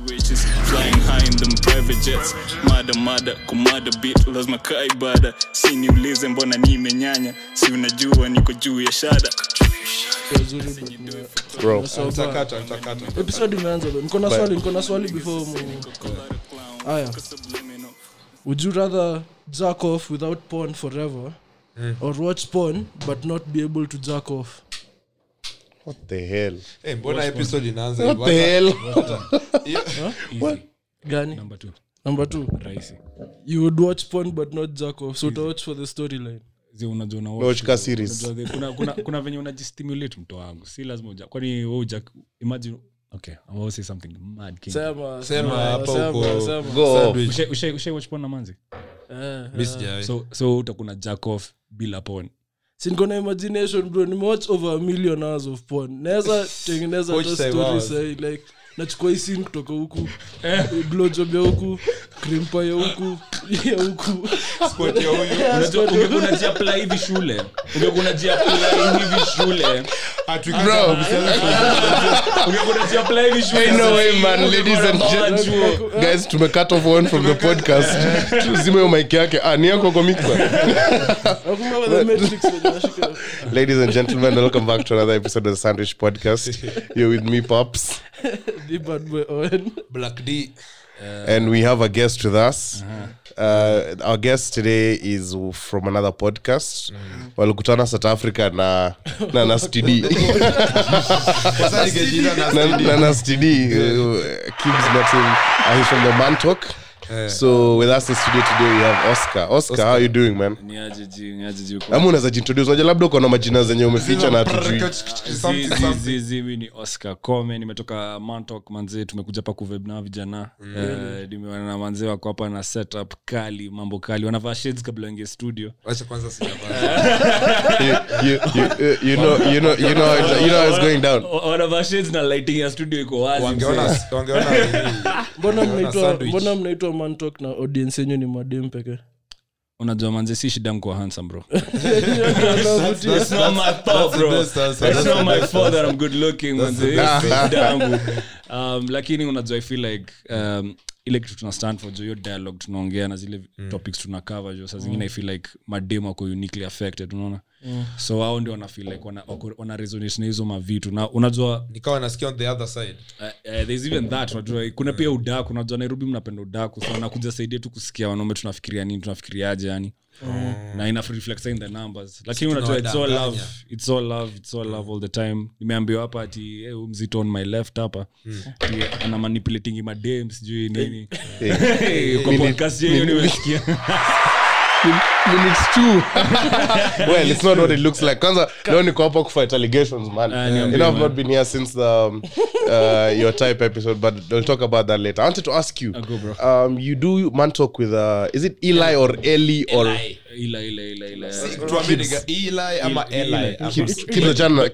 Riches flying high in them private jets. Mada mada kumada bit lazima kaa ibada si niulize mbona nimenyanya si unajua niko juu ya shada. Episode imeanza niko na swali niko na swali before mu... aya. Would you rather jack off without porn forever or watch porn but not be able to jack off what the hell? Hey, mbona episode inaanza what the hell? Gani? Number 2. number 2. rahisi. You would watch porn but not jack off. So utawatch for the storyline. Watch kuna, kuna, kuna venye unajistimulate mto wangu. Si lazima uja kwani we uja imagine okay I will say something mad king sema Sema sema, hapa sema, go. Off. Sandwich. Ushai- ushai ushai watch porn na manzi? Eh, eh. so so utakuna jack off bila porn Si niko imagination bro nimewatch over a million hours of porn. Naweza tengeneza hata story sahii like nachukua hii kutoka huku. Blojob ya huku krimpa ya huku ya huku. Hivi shule. Ungekuwa unajiapply hivi shule. Guys tume cut off one from the podcast. Tuzime hiyo mic yake. Ah ni yako kwa mixer Nakumbuka the Matrix wenye nashika. ladies and gentlemen welcome back to another episode of the sandwich podcast. You're with me pops The bad boy Owen. Black D. and we have a guest with us. Uh, our guest today is from another podcast. Walikutana south africa na na nastd na nastd Kim's Kibbs met him uh, he's from the mantok so with us in studio today we have oscar. Oscar, how are you doing man? Ama unaweza jintroduce unajua labda uko na majina zenye umeficha na hatujui. Zi- Something, zi- something. zi- zi- mi ni oscar come nimetoka mantok manzee tumekuja pa kuvebna vijana. Eh, nimeona na manzee wako hapa na setup kali mambo kali. Wanavaa shades kabla waingie studio. Wacha kwanza sijapata. you, you, you, you know you know you know how it- you know how it's going down. Wa- wanavaa shades na lighting ya studio iko wazi mbona mnaitwa mantok na audience yenyu ni madem peke. Unajua manze si shida mko handsome bro. That's- That's not my fault, bro. That's not my fault that I'm good looking, manze. Shida. Um, lakini unajua i feel like um, ile kitu tuna stand for jo hiyo dialogue tunaongea na zile topics tuna cover jo saa zingine i feel like madem ako uniquely affected unaona so wao ndio wana like wana, wana resonate na hizo mavitu. Na unajua nikawa nasikia on the other side. Uh, uh, there's even that unajua. Kuna pia udaku unajua nairobi mnapenda udaku so nakuja saidia tu kusikia wanaume tunafikiria nini tunafikiriaje yani. Na ina reflect in the numbers. Lakini unajua it's all love it's all love it's all love all the time. Nimeambiwa hapa ati eh, mzito on my left hapa. Ati ana manipulating madem sijui nini. Eh, kwa podcast yenyewe nimesikia minutes two. Well it's not what it looks like. Kwanza leo niko hapa kufight allegations man. Niambie, you know i've not been here since the um, uh, your type episode but we'll talk about that later. I wanted to ask you Ah, go, um you do man talk with uh is it eli or eli or ila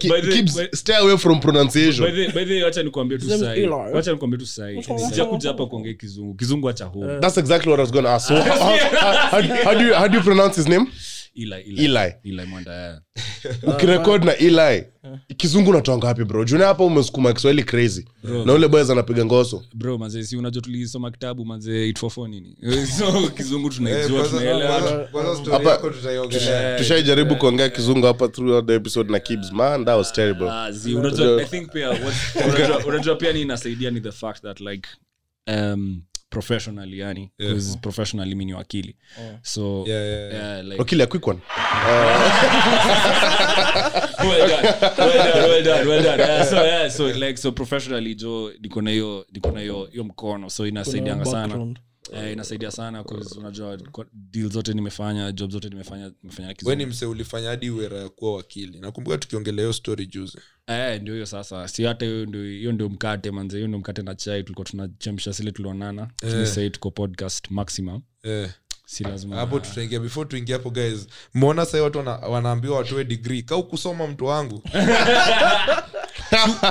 By the- way, tu sahi tu sahi hapa kuongea kizungu kizungu acha home that's exactly what i was going to ask so how, how, how, how do you how do you pronounce his name ukirekod na eli kizungu natoanga wapi bro? Juna hapa umesukuma kiswahili crazy. Na ule boys anapiga ngoso. Bro mazee si unajua tulisoma kitabu mazee it nini? So kizungu Eh, tunaijua tunaelewa. tushaijaribu kuongea kizungu hapa throughout the episode na kibs. Man that was terrible. Ah, zi, unajua i think pia unajua- unajua pia ni inasaidia ni the fact that like um professionally yani because professionally mi ni wakili so Yeah, yeah, yeah. yeah, like, wakili a quick one well done, well done, well done, well done. Yeah, so yeah, so like so professionally jo niko na hiyo niko na hiyo hiyo mkono so inasaidianga sana background. Eh, inasaidia sana unajua deal zote nimefanya job zote nimefanya nimefanya ni mse ulifanya hadi uera ya kuwa wakili. Nakumbuka tukiongelea hiyo story juzi. Eh, ndio hiyo sasa. Si hata hiyo ndio hiyo ndio mkate manze hiyo ndio mkate na chai tulikuwa tunachemsha sile tulionana. Eh. sahii tuko podcast maximum. Eh. si lazima. Hapo tutaingia before tuingia hapo guys mmeona sahii watu wana, wanaambiwa watoe degree. Kau kusoma mtu wangu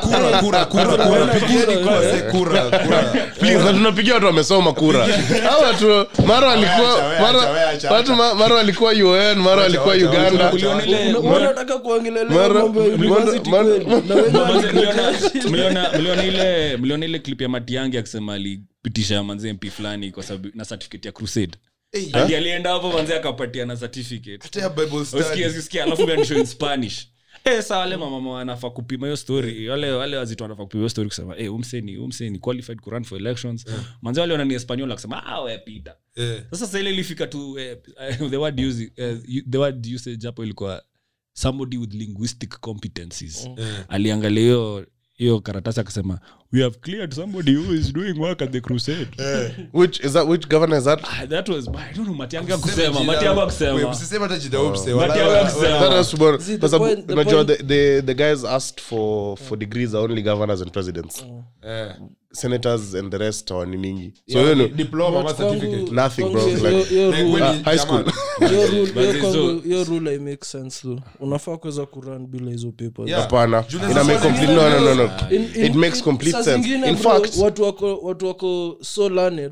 kura kura kura kura. Pigeni kwa wazee kura kura. Please, na tunapigia watu wamesoma kura. Hao watu mara walikuwa watu mara walikuwa un mara walikuwa uganda. Ile- mambo ya mliona- ile matiangi akisema alipitisha manze mp fulani kwa sababu na certificate ya crusade. Eh, alienda hapo manze akapatia na certificate. Alafu in spanish Eh, saa wale mamama wanafaa kupima hiyo story. Wale wale wazito wanafaa kupima hiyo story kusema ni umseni umseni qualified to for elections. Manze wale wanani espanol kusema ah we pita Eh, sasa sasa ile ilifika tu eh, the word use, eh, the word usage hapo ilikuwa somebody with linguistic competencies. Eh. aliangalia hiyo hiyo karatasi akasema we have cleared somebody who is doing work at the crusade. Which is that which governor is that? Ah, that was I don't know matiangi akusema Jina- matiangi Wewe, akusema hata jida upse msee, Mati kusema. That was the kwa sababu the unajua the, guys asked for, for degrees are only governors and presidents. Eh. Senators and the rest awaniningi so Yeah, you know, diploma ama But kwangu- certificate. Nothing, bro. Like- hiyo- hiyo Like rule- when uh, high school. Hiyo rule- hiyo But kwangu- so- hiyo rule I make sense though. unafaa kuweza kuran bila hizo papers. Hapana. Juu ina unaweza make swali complete no no no no. In- in- it makes complete sense. in fact watu wako watu wako so learned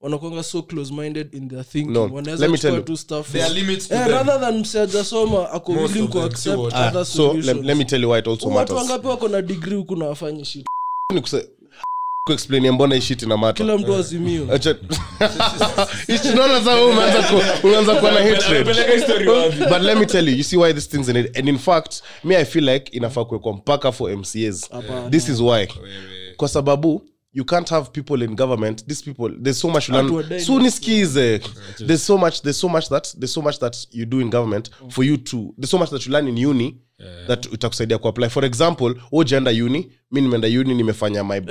wanakwanga so close minded in their thinking. No, wanaweza let me tell chukua you. tu stuff. There are limits to eh, them. rather than msejasoma ako willing ku accept ah, other so let, let me tell you why it also watu wangapi wako na degree huku na wafanyi shit kuexplainia mbona ishiti na kila mtu azimio umeanza umeanza kuwa na hatred. But let me tell you you see why this things in it? And in fact me i feel like inafaa kuwekwa mpaka for mcas Hapana. this is why. Kwa sababu you can't have people in government. These people there's so much learn so niskize there's so much there's so much that there's so much that you do in government for you to there's so much that you learn in uni that itakusaidia kuapply for example ujaenda uni mi nimeenda uni nimefanya my, uh,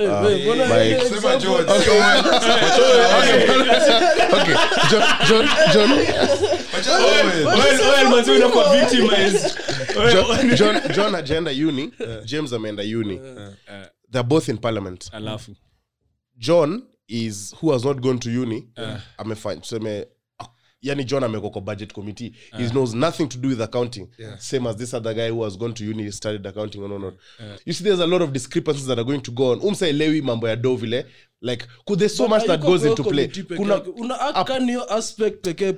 Hey, okay. John? John john john ajaenda uni. James ameenda uni. They're both in parliament. Alafu. John is who has not gone to uni amefanya tuseme yani john kwa budget committee. He knows nothing to do with accounting. Same as this other guy who has gone to uni studied accounting or not uh. you see there's a lot of discrepancies that are going to go on. Umsaelewi mambo ya do vile like could there's so But much that goes into play. kuna. Una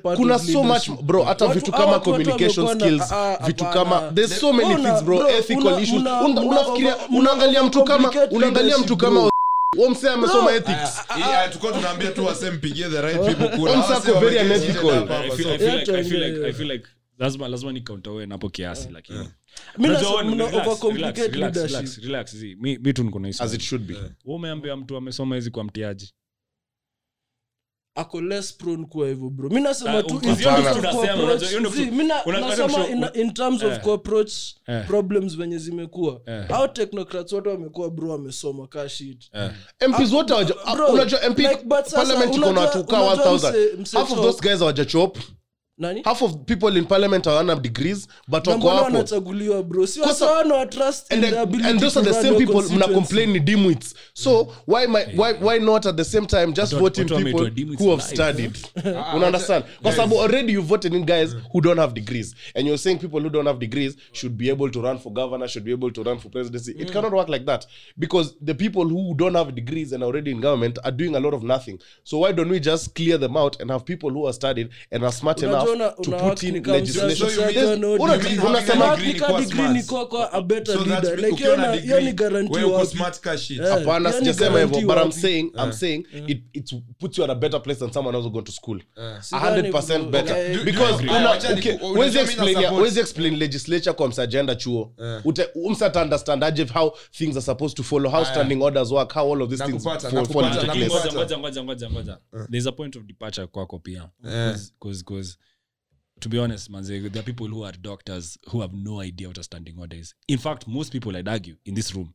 part kuna so much bro hata vitu kama communication skills ah, vitu kama there's so many Una- things bro bro, ethical una- issues. una- Una- una- unafikiria unaangalia mtu kama unaangalia mtu kama. Huo msee amesoma ethics. Tunaambia tu wase mpigie the right people kura. Omsa ako very unethical. hapa hapa, I feel- I feel like- I feel like- I feel like lazima lazima ni counterwe napo kiasi lakini wewe mi tu niko na as it should be. Wewe umeambia mtu amesoma hizi kwa mtiaji ako less prone kuwa hivyo bro. Mi nasema Ah, tu in terms of nasema in- in terms Eh. kuapproach Eh. problems venye zimekuwa. Eh. au technocrats wote wamekuwa bro wamesoma ka shit. Mps wote hawaja- Ah, bro, unajua mp like, but sasa parliament iko na watu kaa 1000 mse- mse half of those guys hawajachop nani? Half of people in parliament hawana degrees but Na wako mbona hapo. wanachaguliwa bro? Si Kwa sa- wasawana wa trust in and, the, ability and those are the same people mna constituency. complain ni dimwits. So hmm. why, my, why, why not at the same time just Watu- voting people who have studied? You understand? kwa sababu already you voted in guys who don't have degrees. And you're saying people who don't have degrees should be able to run for governor should be able to run for presidency. It cannot work like that because the people who don't have degrees and are already in government are doing a lot of nothing. So why don't we just clear them out and have people who are studied and are smart enough hiyo ni smart. ka shit. Eh, hapana hiyo ni sijasema hivyo but i'm saying i'm saying it, it puts you at a better place than someone else who to school. A Sidhani hundred better. Okay. because Do- mimi na explain ya- explain legislature kwa msajenda chuo. Ute- umsata understand aje how things are supposed to follow how standing orders work how all of these things fall, fall into place. Ngoja, ngoja, ngoja, ngoja, ngoja. there's a point of departure kwako pia. Cause- cause- cause, to be honest manze there are people who are doctors who have no idea what a standing order is. In fact most people i'd argue in this room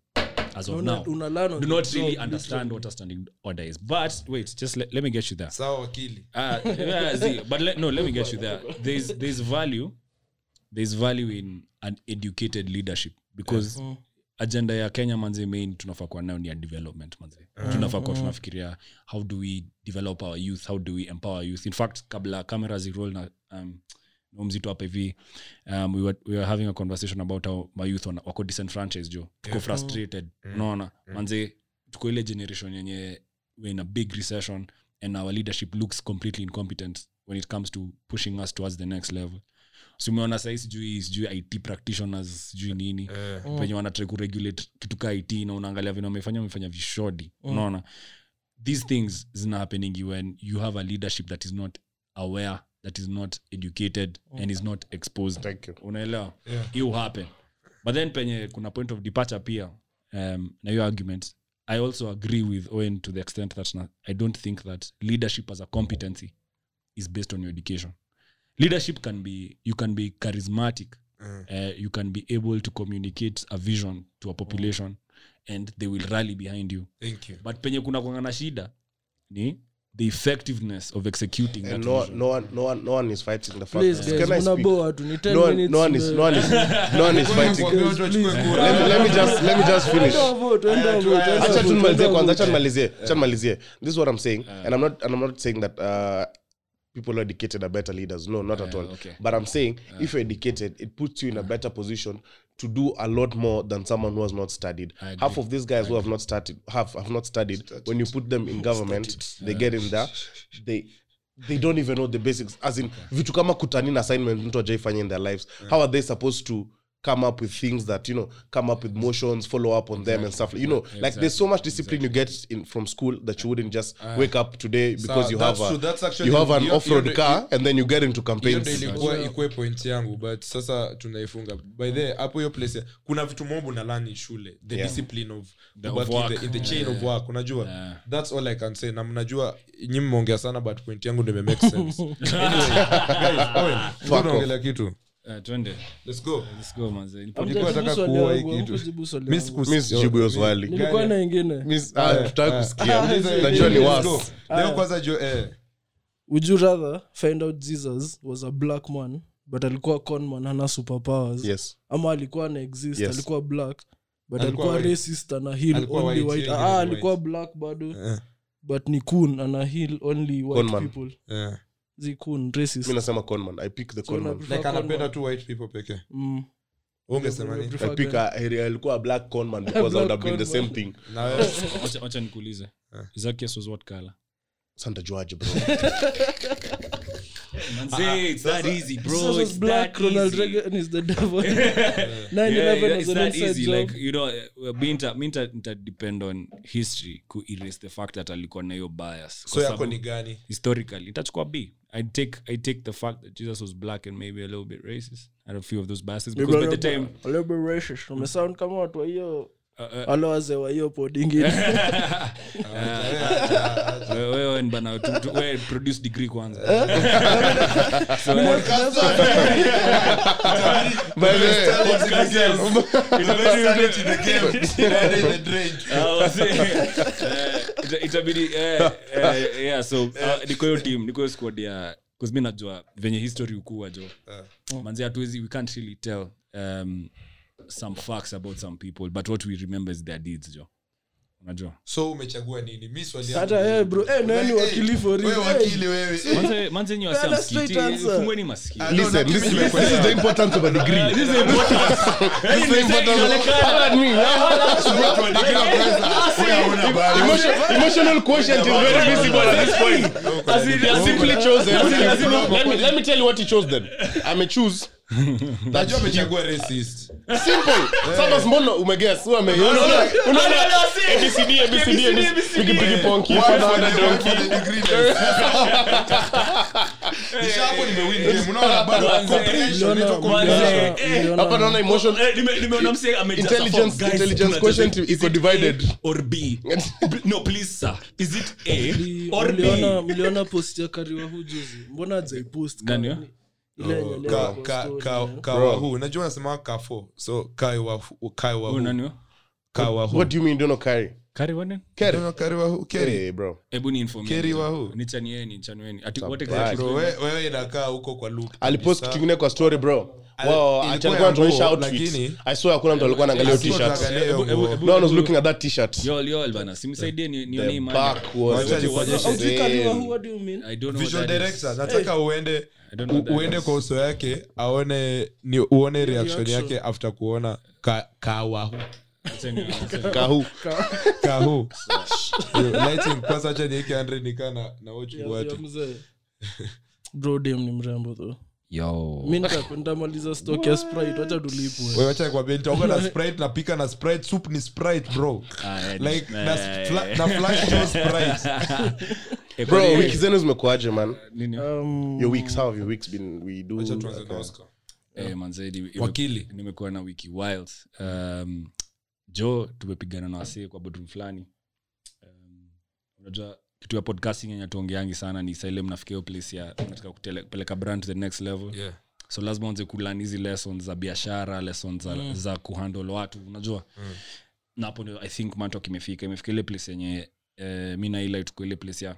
as of Una- now una do not job, really understand what a standing order is. But wait just le- let me get you there. Sawa wakili. Uh, yeah, see, but le- no, let me get you there. There's there's value, there's value in an educated leadership because agenda ya Kenya manze main tunafaa kuwa nayo ni ya development manze. Tunafaa kuwa tunafikiria how do we develop our youth, how do we empower youth. In fact, kabla camera zirol na um, no mzito hapa hivi. Um, we, were, we were having a conversation about how my youth wana- wako disenfranchised jo. Tuko frustrated. Unaona? Manze tuko ile generation yenye we're in a big recession and our leadership looks completely incompetent when it comes to pushing us towards the next level. Simeona sahii sijui sijui it practitioners sijui nini. Penye wanatrai kuregulate kitu ka it na unaangalia vina wamefanya wamefanya vishodi. Unaona? These things zina happening when you have a leadership that is not aware that is not educated and is not exposed. Unaelewa? Hiyo happen. But then penye kuna point of departure pia um, na hiyo argument i also agree with owen to the extent that na, i don't think that leadership as a competency is based on your education. Leadership can be you can be charismatic uh, you can be able to communicate a vision to a population and they will rally behind you. Thank you. but penye kuna kwangana shida ni the effectiveness of executing that no, vision. no, one, no, one, no one is fighting the fact. Please, Can I speak? Boa, tu ni 10 No one, no one is, no one is, no one is fighting. Let me, let me just, let me just finish. Acha tu vote, kwanza acha nimalizie acha nimalizie this is what i'm saying and i'm not and i'm not saying that uh people are educated are better leaders. No not at all. okay. but i'm saying if you're educated it puts you in a better position to do a lot more than someone who has not studied. Half of these guys who have not started have have not studied when you put them in government they get in there they they don't even know the basics. As in vitu kama kutanina assignment mtu ajaifanya in their lives. How are they supposed to come up with things that you know come up with motions follow up on them and stuff you know like there's so much discipline you get in from school that you wouldn't just wake up today because you that's have true. That's actually- you have an hiyo- off-road hiyo- car and then you get into campaigns. ilikuwa ikuwe point yangu but sasa tunaifunga. By the hapo hiyo place kuna vitu mombo na lani shule. The Yeah. discipline of, The- of work in the, in the chain of work unajua? Yeah. that's all i can say. Na mnajua nyinyi mmeongea sana but point yangu ndio make sense. Anyway guys Owen, off. kitu Uh, twende. Let's go. Let's go manze. Hamjajibu Nilikuwa nataka swali kuua yangu, hii kitu. hamkujibu swali Mi yangu. siku- mi sijibu hiyo na ah, ni was go. leo kwanza jo eh. Would you rather find out jesus was a black man but alikuwa conman hana superpowers? Yes. Ama alikuwa ana exist Yes. alikuwa black but Alikuwa alikuwa racist ana heal Alikuwa only white, white. ah, alikuwa black bado eh, but ni kun ana heal only white Conman. people. Eh. Zi kun racist. Mi nasema conman i pick the So conman like anapenda tu white people pekee. mm. ungesema nini? Prefer i pick guy. a, area alikuwa black conman because Black been the same thing. Na wewe? Wacha- wacha nikuulize. Zacchaeus was what color? Santa juaje bro? Manze, it's that easy, bro. Jesus It's black that ronald easy. reagan is the devil. 9/11 yeah, was an inside easy. job Like, you know, mi nita- mi nita- nita depend on history ku erase the fact that alikuwa na hiyo bias. So yako ni gani? historically itachukua b i take i take the fact that jesus was black and maybe a little bit racist i a few of those bastards because by the time A little bit racist. umesound kama watu wa hiyo uh, uh, wale wazee wa hiyo pod ingine wewe wewe ni bana tu- tu- wewe produce degree kwanza. So By the way, wase- eh, itabidi eh, eh, yeah so uh, niko hiyo team niko hiyo squad ya bcause mi najua venye history ukuwa jo manzi hatuwezi we can't really tell um, some facts about some people but what we remember is their deeds jo unajua? So umechagua nini? Mi swali yangu hata eh, bro eh, nani wakili for real? wewe Eh, wakili wewe. Eh. manze manze nyi wasi That's straight amsikiti masikio listen, this, is, the importance of a degree. This is important. This is the importance of Look at me. Emotion- emotional quotient is very visible at this point. As He has simply chosen. Let me, let me tell you what he chose then. I'm a choose. najua amechagua racist Simple. Sasa mbona umeguess? Wewe ume- unaona- unaona ABCD, ABCD, ABCD, pigi pigi ponki, Hapo Mliona- naona quotient iko divided. Or b? No please sir. Is it a or b? post ya kariwa hu juzi? Mbona ajaipost Gani, kawahu najua nasema kafo so kaiwahu kaiwahu kawahu What do you mean? Don't know? Wewe inakaa huko kwa alipost kitu kingine kwa story bro Wow, alikuwa anatuonyesha outfits. i swear hakuna mtu alikuwa anaangalia t-shirt anaangalia hiyo Ebu- nguo. ebu- no one was looking at that t-shirt Yol, yol bana. Simsaidie ni- nione the back was Wacha nikuonyeshe. Haujui Kari wa insane. who, what do you mean? I don't know visual what that is. director nataka uende don't know what that uende kwa uso yake aone ni uone reaction reaction. yake after kuona ka, kawahu Acheni- acheni. kahu. Kahu. Lighting kwanza acha niweke 100 nikaa na, na watch Ya- watu ya mzee. bro dem ni mrembo tho Yo. mi nita- nitamaliza stock ya sprite wacha tulipwe. Wewe acha nikwambie nitaoga na sprite napika na sprite soup ni sprite bro. Like na, fla, na flash jo sprite. Bro wiki zenu zimekuaje man? Um, your weeks how have your weeks been? We do na okay. Oscar. Eh, Wakili. nimekuwa na wiki wild. Um, jo tumepigana na wasee kwa bedroom fulani. Um, unajua kitu ya podcasting yenye tuongeangi sana ni saile mnafika hiyo place ya nataka kupeleka brand to the next level. Yeah. So lazima uanze kulan hizi lessons za biashara lessons za, mm. za kuhandle watu unajua? Mm. na hapo ndio i think mantok imefika imefika ile place yenye eh, mi nailaituko ile place ya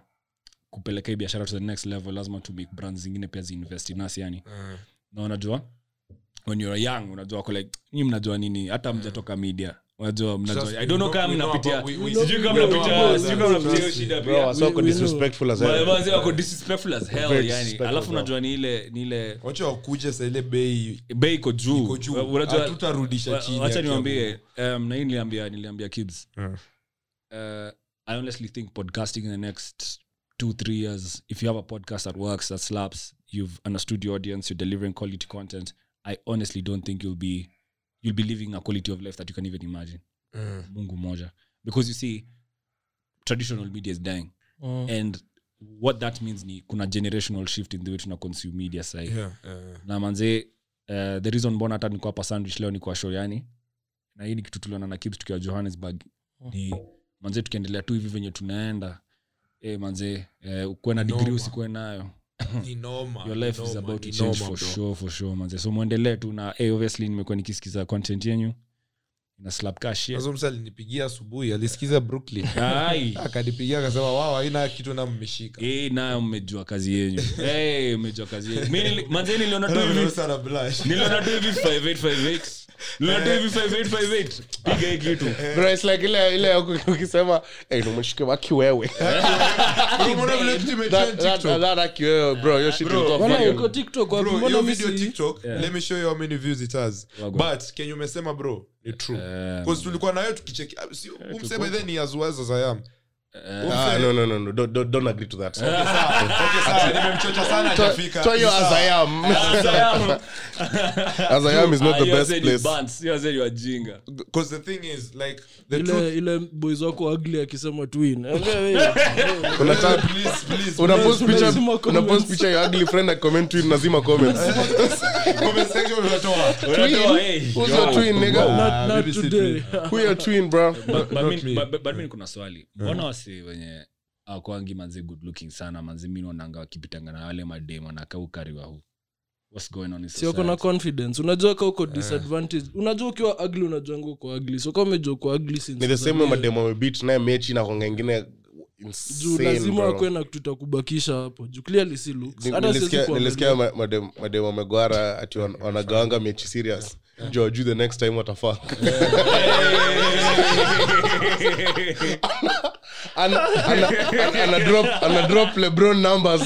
kupeleka hii biashara to the next level lazima tu make brand zingine pia ziinvest in yani. Mm. na unajua when you're young unajua ko like nyi mnajua nini? Hata mjatoka media unajua mnajua. I don't know kama know- we know mnapitia about- we- we- sijui kama mnapitia sijui kama mnapitia hiyo shida pia. Wasoko disrespectful as hell. wazee wako disrespectful as hell yani alafu unajua ni ile ni ile wacha wakuje sa ile bei bei iko juu. unajua hatutarudisha chini wacha haki um, na hii niliambia niliambia kids. Mm. uh, i honestly think podcasting in the next two three years if you have a podcast that works that slaps you've understood your audience you're delivering quality content i honestly don't think you'll be you'll be living a quality of life that you can even imagine. Mm. mungu moja. Because you see traditional media is dying. Mm. and what that means ni kuna generational shift in the way tuna consume media sahi Yeah, yeah. na manze uh, the reason mbona hata niko hapa sandwich leo ni kwa show yani na hii ni kitu tuliona na kibs tukiwa johannesburg. Ni manze tukiendelea tu hivi venye tunaenda e, manze uh, ukuwe na digri usikuwe nayo Ni noma, your ni life is noma, about to ni change noma, for bro. sure for sure manze so mwendelee tu na hey, obviously nimekuwa nikisikiza content yenyu. Na slap ka shit Mazo msa alinipigia asubuhi alisikiza brooklyn. Akanipigia akasema wao haina kitu na mmeshika. Eh, nayo mmejua kazi yenyu. Hey, mmejua kazi yenyu. Manze niliona tu Hata hivi vile sana blush. niliona tu hivi 5858 niliona tu hivi 5858 piga hii kitu. Bro ile ile ukisema waki wewe Bro, let me show you how many views it has. But kenye umesema ni true. Eh, tulikuwa nayo tukicheki ah, umsema then ni as wise as I am no no no no. Don't don't, don't agree to that. Okay, sawa, nimemchocha sana hajafika. to you as i am as i am is not the hiyo best said place. ni bants, hiyo said you are jinga. 'Cause the thing is like the truth ile boys wako agli akisema twin. Ambia wewe, unataka please please una post Lazima picture comments. una post picture your ugly friend and comment nazima comments. Comment section unatoa. Unatoa, hey. who's your twin nigga? Not- not BBC today. who your twin bro? But- but not mi- me. but- but kuna swali. Mbona wasi wenye akwangi manzi good looking sana. Manzi mi naonanga wakipitanga na wale madem anakaukariwa hu what's going on in si wako na confidence. Unajua ka uko disadvantage unajua ukiwa agli unajuanga uko agli so ka umejua uko agli since ni the same way mademo amebit naye mechi na konga ingine juu lazima akwe na kitu hapo. Juu clearly si madem wamegwara ati wan- wanagawanga mechi serious. Juu the next time ana drop lebron numbers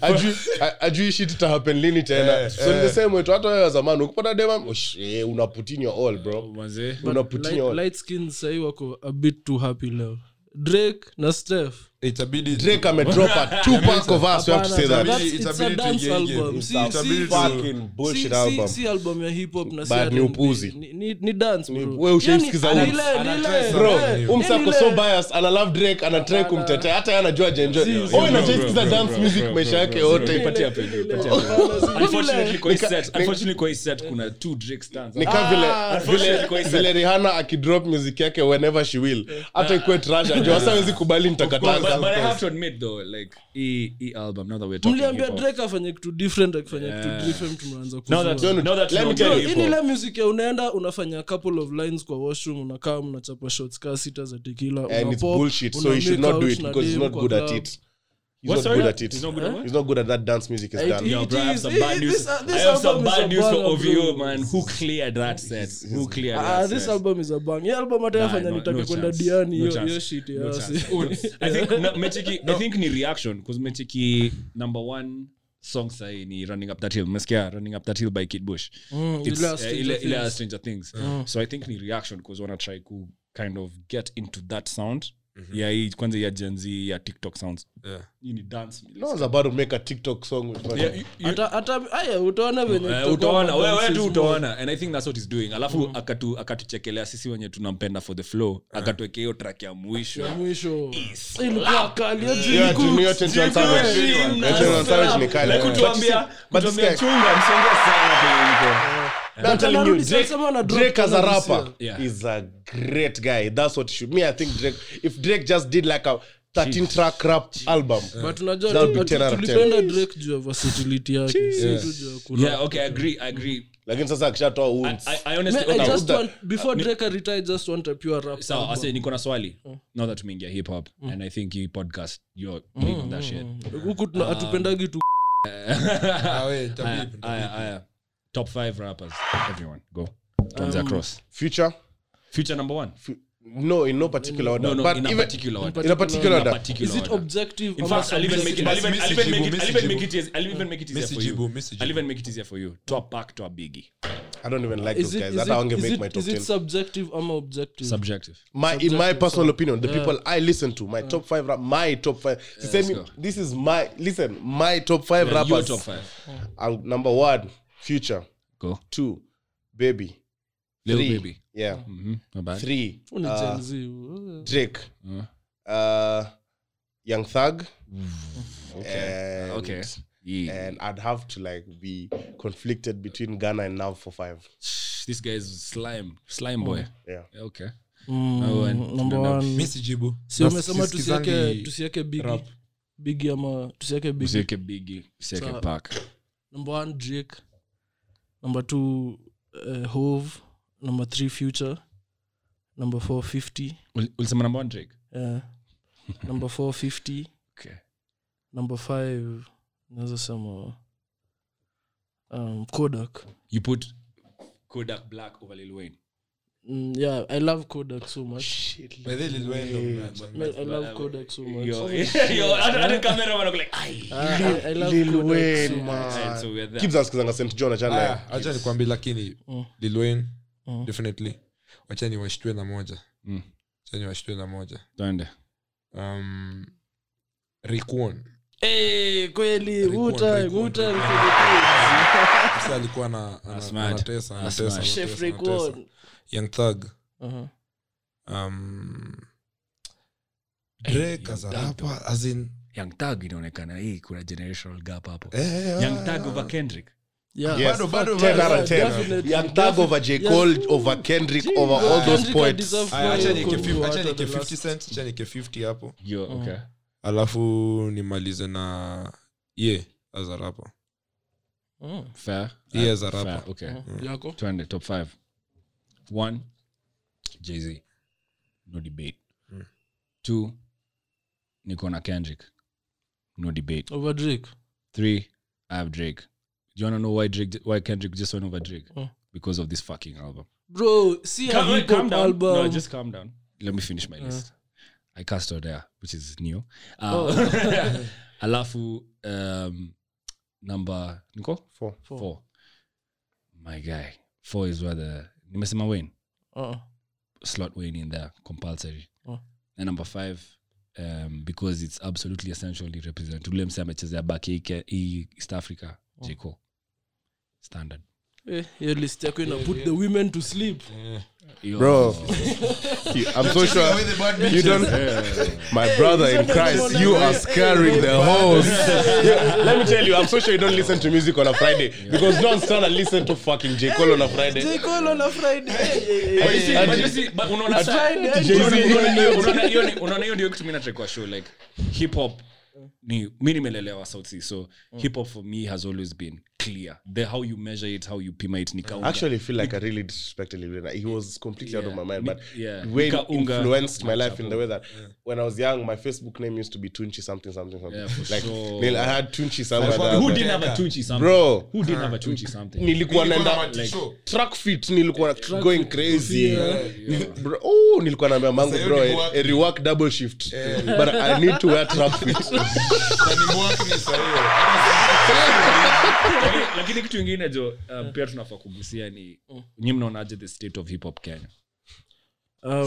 Ajui- shit lini tena. So ni the same way tu hata wewe zamani ukipata dema ush, eh, una put in your all bro. Manze. una put in your all. light skin sahii wako a bit too happy leo drake na steph itabidi drake amedrop two pack of us you have to say that That's- Itabidi- it's a itabidi dance tuingie album. Si- Itabidi si- tu- fucking bullshit si, album si, si album ya hip hop na si But ni R&B. upuzi. ni, ni, ni dance bro. wewe ushaisikiza Yani, Woods? ni ile- ni ile- bro eh, umsa ni so biased ana love drake ana kumtetea hata yeye anajua jenjo oh inachaisikiza dance music maisha yake yote Patia pili, ile- patia ile- pili. ile- Unfortunately, kwa hii set- unfortunately, kwa hii set kuna two Drake stands. ni kama vile vile hii vile Rihanna akidrop music yake whenever she will hata ikuwe trash ajua sasa hawezi kubali nitakataza but, I have to admit though, like e, e album. Now that we're talking mliambia drake afanye kitu different akifanya kitu different tumeanza Now that, now that Let me tell you, Bro, hip hii ni hop. ile music ya unaenda unafanya a couple of lines kwa washroom unakaa mnachapa shots kaa sita za tekila and it's bullshit so you he should not do it because he's not good at it he's What, not sorry? good at it He's not good huh? at he's not good at that dance music is done Yo, bro, I have some bad news. this- uh, this I have some bad news for OVO, man. Who cleared that set? Who cleared uh, that this set? album is a bang Yeah, album no- nitake no kwenda diani No hiyo shit No chance. I think no, no. I think ni reaction because mecheki number one song sahi ni running up that hill meskia running up that hill by kid bush Mm, It's, uh, ile- ile stranger Things. mm. so i think ni reaction because wanna try to kind of get into that sound ya hii kwanza ya gen z ya tiktok sounds. Yeah. hii ni dance. No one's about to make a tiktok song with fucking- Yeah, you- you- hata hata aya utaona venye Eh, kutakuwa utaona wewe tu utaona. And i think that's what he's doing. Alafu akatu akatuchekelea sisi wenye tunampenda for the flow. Akatuwekea hiyo track ya mwisho. Ya ilikuwa kutuambia chunga sana penye I'm telling you, Drake, sasa wana drop Drake as a rapper year. is a great guy. That's what should. Me, I think Drake. If Drake just did like a 13 track rap album, but unajua That would be tu- 10 out of 10. tulipenda drake juu ya versatility yake si Yes. tu juu ya kurap. yeah okay agree agree lakini sasa akishatoa I, wounds. I, I honestly Man, I okay, just that- want before Drake retire, I just want a pure rap. sawa album. ase niko na swali now that tumeingia hip hop and i think you podcast you're big on that shit huku hatupendagi tu Top five rappers everyone go tuanze across Future? future number one Fu- No, in no particular order. no no but in a even particular order in a particular order. particular is it order. objective In fact, I'll even make it. I'll even, I'll even make it. I'll even make it. eas- I'll even make it easier for you. I'll even make it easier for you. to a pack to a biggie. I don't even like is those it, guys. That's how I'm gonna make it, my top is it 10. subjective ama objective Subjective. my in my personal so- opinion, the people I listen to, my top five rap, my top five. Yeah, me- this is my listen, my top five Yeah, your top five. I'll- number one, Future. Go. Two, Baby. Lil Three, Baby. Yeah. Mm-hmm. Not bad. Three, uh, Gen Z, uh, Drake. Uh, Uh, Young Thug. okay. And, okay. Yeah. And I'd have to like be conflicted between Ghana and Now for Five. this guy is slime. Slime boy. Yeah. Yeah, Okay. mm, and- number no, no. one Missy Jibu. si umesema tusieke sisikizangi bigi bigi ama tusieke bigi Usiweke biggie. Usiweke Sawa. number one drake number two uh, hove number three future number four fifty ulisema number one Drake. number four 50 Okay. number five naweza sema um, kodak You put Kodak Black over Lil Wayne. Mm, yeah i love kodak so much By the Lil Wayne, no, man. Man, i love kodak so much Yo, yo, hata- hata cameraman ako like, "Ai." Ah, I, I love Lil Kodak Wayne, so much. man. Alright, so we're there. Gibbs anasikizanga St. John achana. Aya, acha nikwambie lakini Mm. Lil Wayne, Mm. definitely wacha niwashtue na moja Mm. wacha niwashtue na moja Twende. um. Eh, kweli Wu-Tang, Wu-Tang Sasa alikuwa na ana- smart. anatesa, anatesa, smart. Chef anatesa, anatesa. Young Thug. Uh-huh. Um, Drake as a rapper, as in- young tag inaonekana hii kuna generational gap hapo Eh, young tag over kendrick Yeah. Yes. Bado, bado, 10 bado. out of 10. Definitely, Young Thug over J. Cole, over Kendrick, over all those Kendrick poets. deserve Aya, acha Well, fif- acha are 50 last- acha nieke 50 hapo yo okay alafu nimalize na ye azarapa a rapper. Mm. fair. He is a Fair, rapper. okay yako? Twende top five. One jay-z. No debate. Two niko na kendrick. No debate. Over drake? Three i have drake. Do you want to know why drake why kendrick just went over drake? Oh. because of this fucking album. Bro see Calm- a calm down. album No, just calm down. Let me finish my list. I cast her there, which is new. Uh, Oh. alafu um, number niko Four. four. My guy, four is where the nimesema Wayne uh slot Wayne in there compulsory. Oh. And number five, um, because it's absolutely essentially represent. Ule mse amechezea East Africa, J jco Standard. Eh, hiyo list yako ina put the women to sleep Yo. Bro. You- i'm so sure you don't my brother in christ you are scaring the host. Yeah, let me tell you i'm so sure you don't listen to music on a friday because no one's trying to listen to fucking j. Cole on a friday. J. Cole on a Friday. But you see- Ati- but you see- but unaona sa- Friday, unaona- Jay-Z. unaona hiyo- ndio kitu mi nataka kwa show like hip hop ni mi nimelelewa south sea so hip hop for me has always been clear the how you measure it how you pima it ni actually feel like I really disrespected Lil He was completely yeah. out of my mind, but yeah. way it influenced my life in the way that yeah. when I was young, my Facebook name used to be Tunchi something something something. Yeah, for like sure. nil, I had Tunchi somewhere. Who there, didn't have a tunchi something Bro, who didn't have a tunchi something nilikuwa naenda like, track fit nilikuwa going crazy Yeah. Yeah. bro, oh, nilikuwa naambia mangu bro a, a rework double shift yeah. but i need to wear track fit Na ni mwaka ni sahiyo. Lakini- lakini kitu ingine jo um, pia tunafaa kugusia ni nyi mnaonaje the state of hip hop kenya?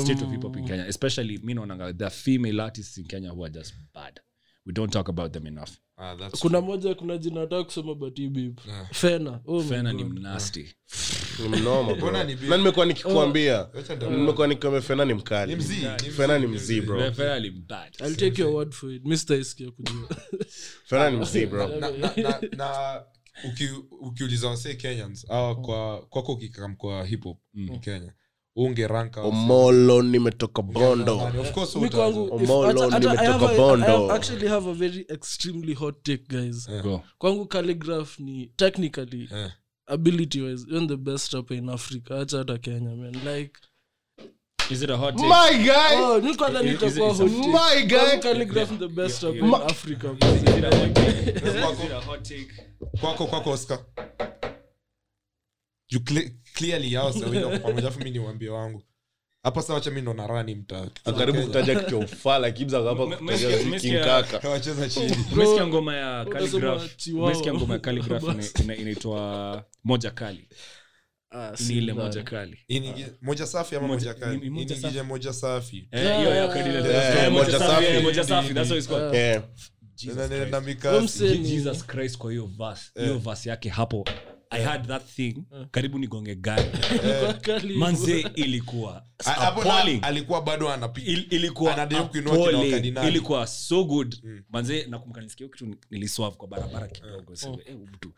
State of hip hop in kenya especially mi naonanga the female artists in kenya who are just bad we don't talk about them enough. Ah, that's kuna moja kuna jina nataka kusema batibib fena. Oh fena ni God. ni mnoma ni big? na nimekuwa nikikwambia. Wacha nita- nimekuwa nikikwambia fena ni mkali. Ni mzii, fena ni bro. Fena I'll take your word for it. Mr iskia kujua. Fena ni mzii bro. Na, na, na, na uki, wasee kenyans awa kwa kwako ukikam hip hop in kenya ungeranka omolo nimetoka bondo. Omolo, nimetoka a- Bondo. actually have a very extremely hot take guys. Go. Kwangu calligraph ni technically yeah. ability wise you're the best rapper in africa. Hacha hata kenya man. Like is it a hot take? My guy! Oh mi kwanza Is- is- nitakuwa hot take. my guy! Calligraph ni the best rapper in africa is it a hot take? is it a hot take? Kwako kwako oscar you cle- clearly yao sawili wako pamoja afu mi niwambie wangu. Hapa sa wacha mi ndo narani mtakaribu kutaja ufala M- kutaja mesikia- King mesikia- Kaka. wacheza chini. umesikia ngoma ya umesikia ngoma ya ina- inaitwa moja kali. Ah, ni ile moja kali. Moja safi ama Moja- moja kali? inigije moja safi. Eh, hiyo ya kali ile- Yeah, Eh, moja moja safi, safi. eh, moja safi that's what it's called. Yeah. Jesus Na- na- Christ. na Huyo mikasi jesus christ kwa hiyo verse yake hapo i had that thing. Karibu nigonge gari. Manze ilikuwa A- hapo na- appalling. alikuwa bado anapiga. Il- ilikuwa Anadai kuinua kina appalling. ilikuwa so good. Manze nakumbuka nisikia kitu niliswave kwa barabara kidogo. So, eh, mtu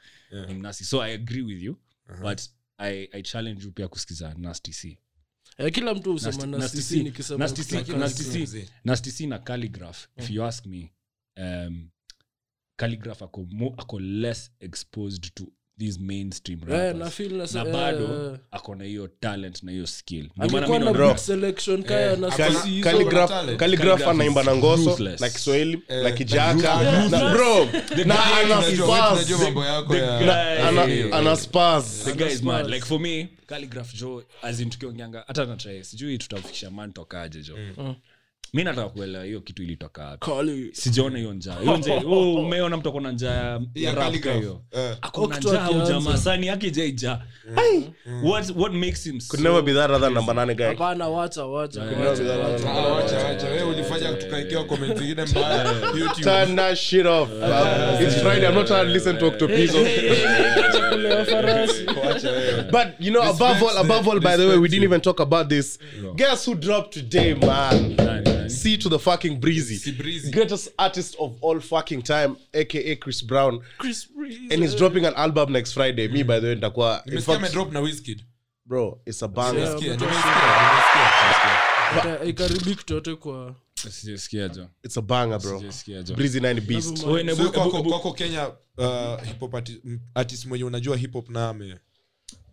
ni mnasi. So i agree with you but I, i challenge you pia kusikiza nasty c. Eh, kila mtu husema na calligraph. If you ask me um, calligraph ako, mo, ako less exposed to these mainstream Eh, na feel na- na bado eh. ako na hiyo talent na hiyo skill. Anaimba na ngoso na kiswahili na kijaka na me jo as tukiongeanga hata natrae sijui tutafikisha man tokaje jo mi nataka kuelewa hiyo kitu ilitoka sijaona hiyo njaa hiyo njaa oh, umeona mtu akona njaa ya- hiyo Eh. akona njaa ujamaa sani yake jaija what, what makes him Could never be that other number nane guy. hapana wacha wacha wacha, wacha. Wacha, wacha. Wewe ulifanya tukaekewa comment zingine mbaya YouTube. Turn that shit off. It's Friday. I'm not trying to listen to Octopizzo. Wewe. But you know, above all, above all, by the way, we didn't even talk about this. Guess who dropped today, man? C to the fucking breezy. Breezy. Greatest artist of all fucking time, aka Chris Brown. Chris Breezy. And he's dropping an album next Friday. Me, by the way, nitakuwa. In Nimesikia amedrop na Wizkid. bro, it's a banger. Yeah. Nimesikia, nimesikia, nimesikia. Ikaribi kutote kwa Sijasikia It's a banger, bro. Breezy 9 Beast. Kwako- kenya uh, hip hop artist mwenye unajua hip hop na ame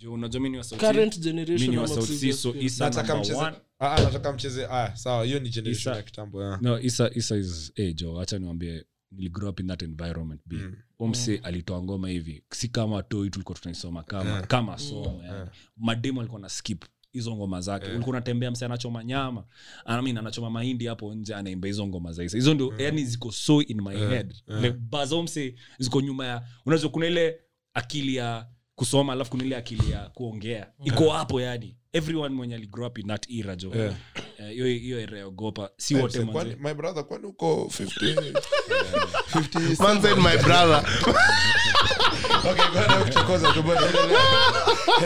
jo unajua mi ni wa South current Sea. generation ni wa ama South Sea, previous so pia. Issa nataka number mcheze. Ah, ah, nataka mcheze ah, sawa hiyo ni generation Isa. ya kitambo ya. no isa isa is hey, jo hacha niwambie niligrow up in that environment b mm. omse alitoa ngoma hivi si kama toi tulikuwa tunaisoma kama kama somo yeah. mademo alikuwa na skip hizo ngoma zake ulikuwa unatembea mse anachoma nyama I anachoma mahindi hapo nje anaimba hizo ngoma za isa hizo ndio yani ziko so in my head like, bazomse ziko nyuma ya unaweza kuna ile akili ya kusoma alafu kuna ile akili ya kuongea. Iko hapo yani. Everyone mwenye aligrow up in that era jo Yeah. uh, hiyo hiyo era ya ogopa. Si wote my brother kwani uko 50 50 Man said, my brother. Okay, go ahead, umechokoza tu bwana, endelea.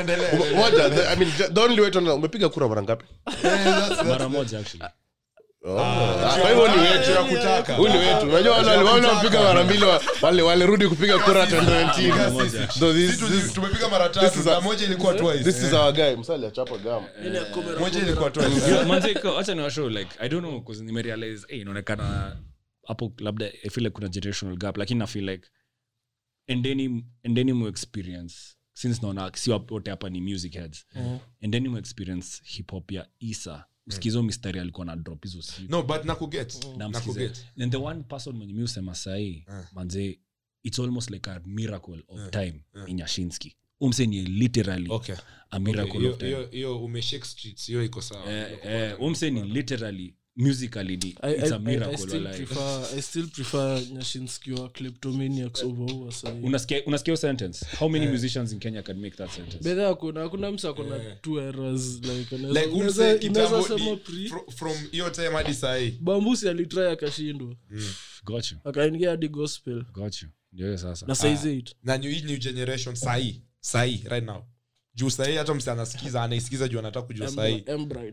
Endelea, endelea. I mean, the- the only way umepiga kura mara ngapi? Eh, mara moja actually huyu ni wetu. Unajua wale wale wale wapiga mara mbili walirudi kupiga kura 2019 so this, Sisi this, tumepiga mara tatu na moja ilikuwa this is our guy msali achapa gam moja ilikuwa twice. Yeah, manze, iko- like i don't know 'cause nimerealize eh, inaonekana hapo labda i feel like kuna generational gap lakini i feel like endeni endeni mu experience since naona si wote hapa ni music heads. Endeni mu experience hip hop ya isa usikizo mistari alikuwa na drop hizo no but nakuget na nakuget. And the one person mwenye mi usema sahii manze it's almost like a miracle of time in yashinsky. Umse ni literally okay. a miracle hiyo of time. hiyo hiyo umeshake streets hiyo iko sawa. Eh, eh, umse ni literally musically ni it's a I, I, still prefer, I still prefer Nyashinsky Kleptomaniacs over who was unasikia unasikia sentence? How many musicians in kenya can make that sentence? Bedha hakuna hakuna msa akona two errors like anaweza- like unaweza- umse sema pre from hiyo time hadi sahii? Bambusi alitry akashindwa. Got you akaingia hadi gospel. Got you ndio sasa. Na size eight. Na new, new generation sahii. Sahii right now. Juu sahii hata msi anasikiza anaisikiza juu anataka kujua sahii. Embright. hapo hapo hapo hapo hapo hapo Una- unajua mi na- unajua mi na fuck do you na- even listen to this unajua mi new na fuck na generation nani people? sahi unajua mi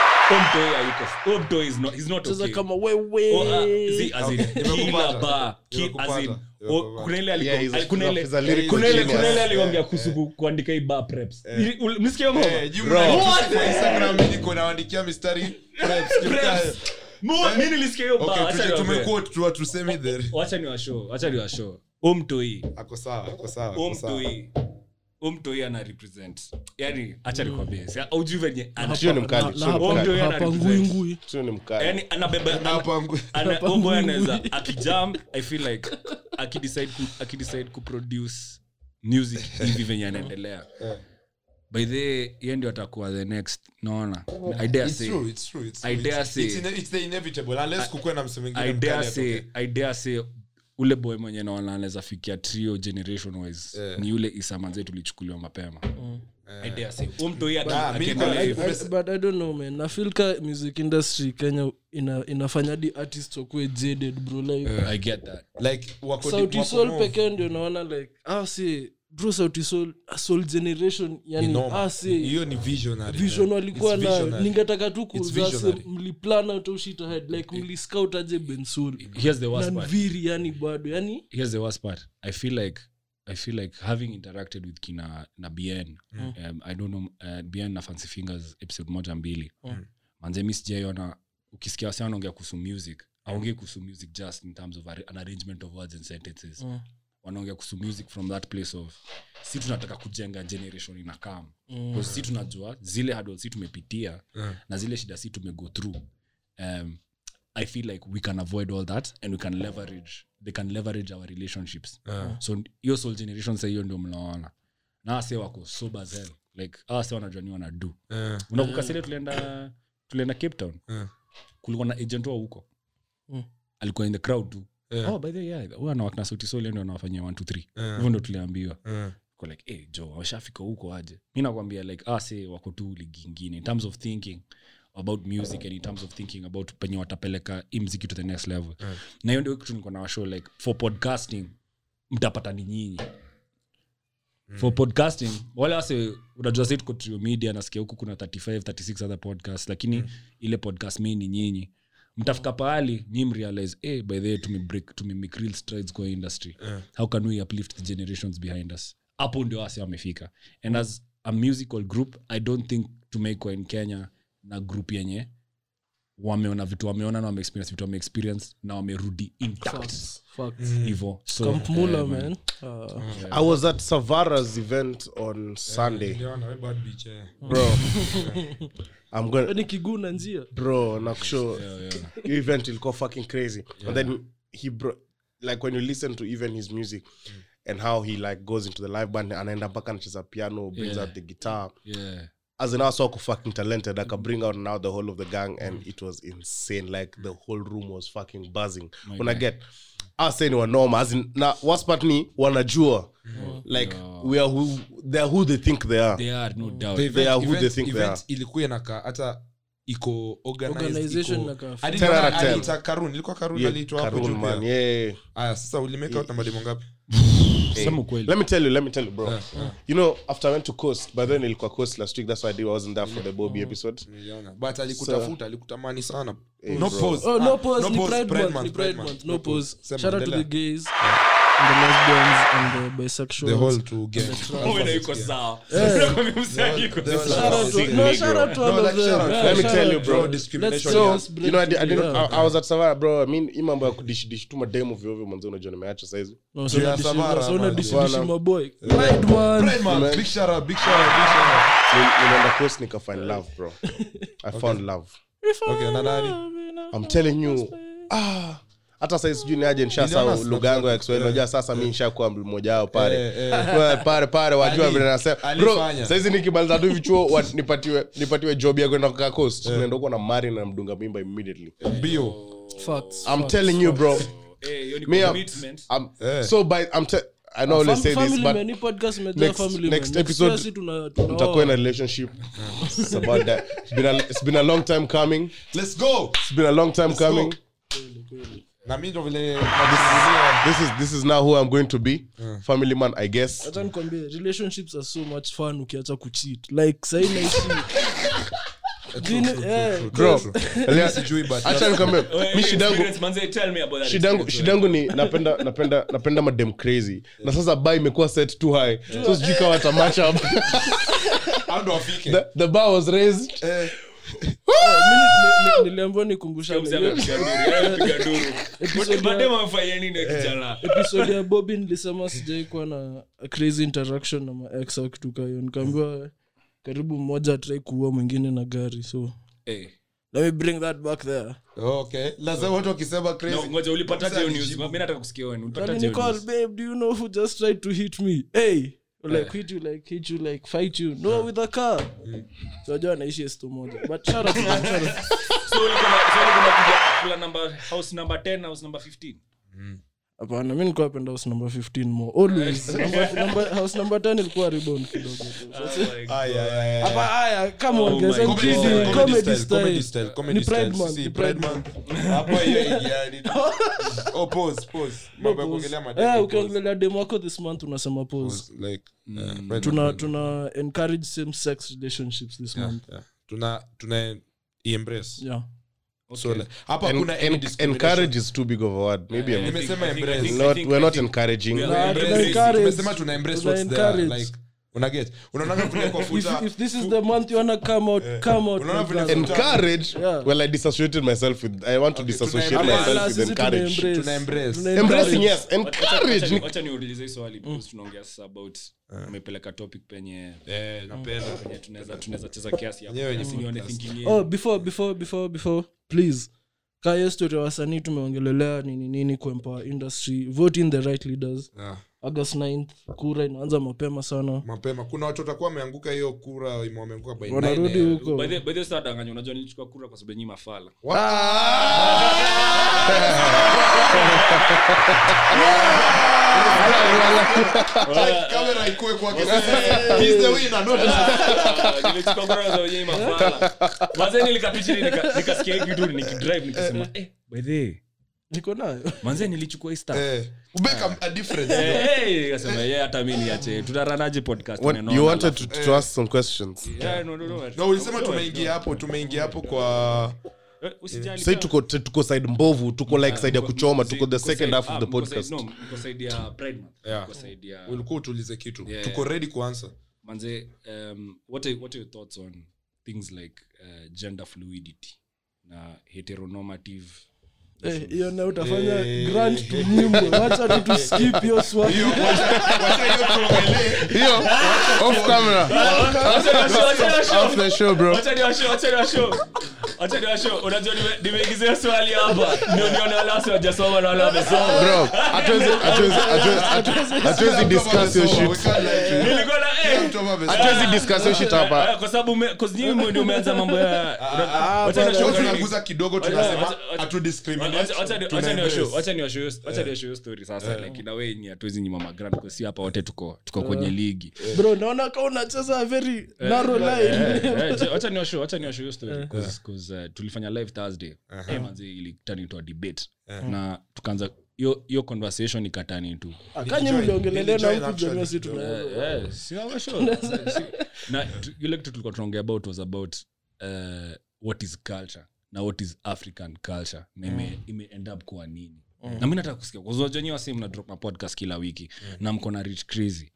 nani sahi na na fuck na massive ngoma za mtoi wazezi uni uwa Lil Minor. trio wazee trio. Wacha nikushow wazee Sawa, mtoi sawa. O- o mtoi o mtoi hayuko o is not he's not okay kama wewe Oh, ah, zi- as in, kila nimekupata. ki- as in, oh, kuna ile Yeah, he's a- aligo- kuna ile- kuna ile- kuna ile aliongea kuhusu kuandika hii preps hiyo ngoma? Eh, Instagram, niko nawaandikia mistari preps, Preps. Mi nilisikia hiyo niwaambie. tumekuwa tu- tusemi there. wacha ni washow wacha ni washow omtoi ako sawa ako sawa ako sawa. omtoi omtoi ana represent yani acha nikwambie si- venye ana- Sio ni mkali, Na- sio na ni hapa- mkali. Omtoi hapa ana ngui represent. ngui Sio ni mkali yani anabeba ana- Hapa ngu- ana- Hapa omboy ngui anaweza ngui. i feel like akidecide ku, akidecide kuproduce music hivi venye anaendelea by the ye ndio atakuwa the next naona i dare say true, it's true, it's I dare say- it's ine- it's the inevitable, unless kukuwe na msemo mwingine I dare say, atoke. I dare say ule boy mwenye naona anaweza fikia trio generation wise Yeah. ni yule isamanze tulichukuliwa mapema. Nafilka music industry kenya ina, inafanya di artist wakuwe jaded bro like I get that. Like, wako- sauti wako sol more- pekee ndio naona like ah si bro sauti sol soul generation yani ah hiyo ni visionary, vision walikuwa na nayo ningetaka tu It's kuuza visionary. out au shit ahead like mliscout aje bensul Here's the worst na part. nviri yani bado yani. Here's the worst part. I feel like I feel like having interacted with kina na BN, um, I don't know uh, BN na Fancy Fingers episode moja mbili. Manze mi sijaiona ukisikia wasi wanaongea kuhusu music, aongee kuhusu music just in terms of an arrangement of words and sentences. Wanaongea kuhusu music from that place of si tunataka kujenga generation ina kam mm. si tunajua zile hurdles si tumepitia na zile shida si tumego through. Um, i feel like we can avoid all that and we can leverage they can leverage our relationships. So hiyo soul generation sa hiyo ndio mnaona na ase wako sober zel like awase wanajua ni wanadu. Yeah. unakukasile tulienda tulienda cape town? Yeah. kulikuwa na agent wa huko. Mm. alikuwa in the crowd tu Yeah. oh by the way yeah huyu anawakna sauti soli ndio anawafanyia 1 2 3 Yeah. hivyo ndo tuliambiwa. Eh. Like hey, jo washafika huko aje? Mi nakwambia like ase wako tu ligi ingine. In terms of thinking about music and in terms of thinking about penye watapeleka hii mziki to the next level. Yeah. na hiyo ndio kitu niko na washow like for podcasting mtapata ni nyinyi. For podcasting wale wase unajua sasa tuko trio media nasikia huku kuna 35 36 other podcast lakini ile podcast mi ni nyinyi mtafika pahali nyi mrealize hey, by the way tumemake real strides kwa industry. Yeah. how can we uplift the generations behind us? Hapo ndio ase amefika and as a musical group i don't think tumekwa in kenya na group yenye wameona vitu wameona na wameexperience vitu wameexperience na wamerudi facts. hivo. Ah. i was at savara's event on sunday eh. bro i'm going Yaani na njia bro nakushow yeah, yeah. event ilikuwa fucking crazy and then he bro like when you listen to even his music and how he like goes into the live band anaenda mpaka anacheza piano brings Yeah. out the guitar yeah. As in also fucking talented i could bring out now the whole of the gang and it was insane. Like the whole room was fucking buzzing. When i get us "We're normal." as in now what's part ni wanajua. Like we are who they are who they think they are. They are no doubt. The They are event- they think event- they are. ilikuwa naka hata iko organized, Karun, ilikuwa Karun Yeah, aliitwa hapo Karun, man, yeah. aya sasa ulimeka out ngapi sema ukweli. let me tell you let me tell you bro. You know after i went to coast by then ilikuwa coast last week that's why i, did, wasn't there for the bobby episode. Niliona. but alikutafuta alikutamani sana. Eh, no pause. Oh, no Ah, pause, ni Pride Month, Month, ni Pride Month, Month, no pause. Shout out to the gays, and the lesbians, and the bisexuals. the whole two I, was at Savara bro. I mean hii mambo ya kudishidishi tu mademo vyovyo mwanzo unajua nimeacha saizi. Nimeenda nika find love bro. I found love. Okay, na nani? i'm telling you. ah hata sasa sijui ni aje Niliona nishasahau Snapchat. lugha yangu ya Kiswahili najua sasa mi nshakuwa mmoja wao pale Eh, eh. Pale, pale wajua vile nasema nikimaliza tu vichuo nipatiwe nipatiwe job ya kwenda kukaa coast tunaenda huko na mari na mdunga mimba immediately Bio. Facts, i'm facts, telling you bro Eh, me I'm. I'm Eh. so by i'm te- i know let's say this but man, podcast next- family next man. episode, mtakuwa in a relationship it's about that it's been a, it's been a long time coming Let's go. it's been a long time go. coming na mi ndo vile this is this is now who i'm going to be. Family man i guess. Acha nikwambie, relationships are so much fun ukiacha kucheat. Like sahi naishi eh, bro. Mimi sijui but acha nikwambie Eh, mi shidangu ni napenda napenda napenda madem crazy. Na sasa ba imekuwa set too high. So sijui How ndo wafike? the, the bar was raised. Eh, niliambiwa nikumbushane Mzee hiyo amepiga duru, yeye amepiga duru. episode ya- ya bobi nilisema sijai kuwa na a crazy interaction na max au kitu ka nikaambiwa karibu mmoja atrai kuua mwingine na gari so Eh, let me bring that back there. Okay. Lazima watu wakisema crazy. no, ngoja, ulipataje hiyo news? mimi nataka kusikia wewe, ulipataje hiyo Nicole, news? babe do you know who just tried to hit me? Hey Like hit you like hit you like fight you. No with a car. So ajua anaishi esto moja but shout out to them, shout out. So ulikuwa na- so ulikuwa unapiga number- house number 10 house number 15? Hapana mi nikuwa penda house number 15 more. Always number, number, house number 10 ilikuwa rebound kidogo. Ay. hapa haya come on Oh guys I'm kidding Comedy comedy style, style. style, comedy Ni Pride. Month, ni Pride Month. Hapo hiyo yani Oh, pause, pause. Mambo kuongelea madem Eh, ukiongelea demo wako this month unasema pause. Like, eh, tuna tuna encourage same sex relationships this Yeah, month. yeah. tuna tuna embrace. Yeah so like, hapa En- kuna en- encourage is too big of a word. Maybe I'm- not, we're not encouraging. Yeah. Nah, Embrace. tuna encourage. Tumesema embrace what's there like unaget unaonanga vile kwa if, this is the month you wanna come out come out Unaona vile encourage Yeah. well i dissociated myself with i want to Okay, dissociate myself with encourage. Tuna embrace. Embracing yes encourage. wacha- niulize swali because tunaongea sasa about umepeleka topic penye eh napenda. penye tunaweza tunaweza cheza kiasi hapo. Yenyewe ni Kiasi nione thinking oh before before before before please. Kaa story wasanii tumeongelelea nini nini kuempower industry vote in the right leaders. Yeah. August 9th kura inaanza mapema sana. Mapema. Kuna watu watakuwa wameanguka hiyo kura wameanguka by wanarudi nine, eh. huko. By the- by the way, sasa unajua nilichukua kura kwa sababu nyinyi mafala Kamera ikuwe kwake. He's the winner, not nilichukua kura kwa sababu nyinyi mafala manze nilikaa chini nika- nikasikia hii kitu nikidrive nikisema eh by the way, niko nayo. manze nilichukua hii stuff Eh, make a- a difference. Nikasema yeah hata mimi niache. Tutaranaje podcast What, tunaona you wanted alafu- to, to ask some questions? Yeah, no, no, no. No, ulisema tumeingia hapo tumeingia hapo kwa Eh, sai tuko tuko side mbovu tuko like side ya kuchoma tuko the second half ah, of the podcast. no, mko side ya Pride Month. Yeah. Mko side ya- ulikuwa utulize kitu. Tuko ready kuansa manze um, what, are, what are your thoughts on things like uh, gender fluidity na heteronormative Eh, hiyo na utafanya Eh. grant to nyimbo wacha tu tu hiyo swali hiyo off camera off the show bro Wacha niwashow, wacha niwashow. Acha niwashow, unajua nime- nimeingizia swali hapa ndio nione wale wajasoma na wale wamesoma bro hatuwezi hatuwezi hatuwezi hatuwezi discuss shit eh, hapa Ah, kwa sababu ndio umeanza mambo ya ah, kidogo tunasema hatu discriminate, Wacha- wacha ni- tuna wacha niwashow- embrace. wacha niwashow- wacha niwashow hiyo story sasa like in a ni hatuwezi nyima magrand kwa si hapa wote tuko tuko kwenye ligi. Bro naona ka unacheza very narrow line. Wacha niwashow- wacha niwashow hiyo story. 'cause- 'cause, uh, tulifanya live thursday. Eh, manzi ili turn into a debate. Na tukaanza hiyo conversation ikatani tu akanye mliongelelea na jamii si tuna Eh, si hawa show. Si- na tu- ile kitu tulikuwa tunaongea about was about uh, what is culture na what is african culture. Na ime, ime end up kuwa nini? Na mi nataka kusikia kuzojenyewa si mna drop ma kila wiki. Na mko na rich crazy.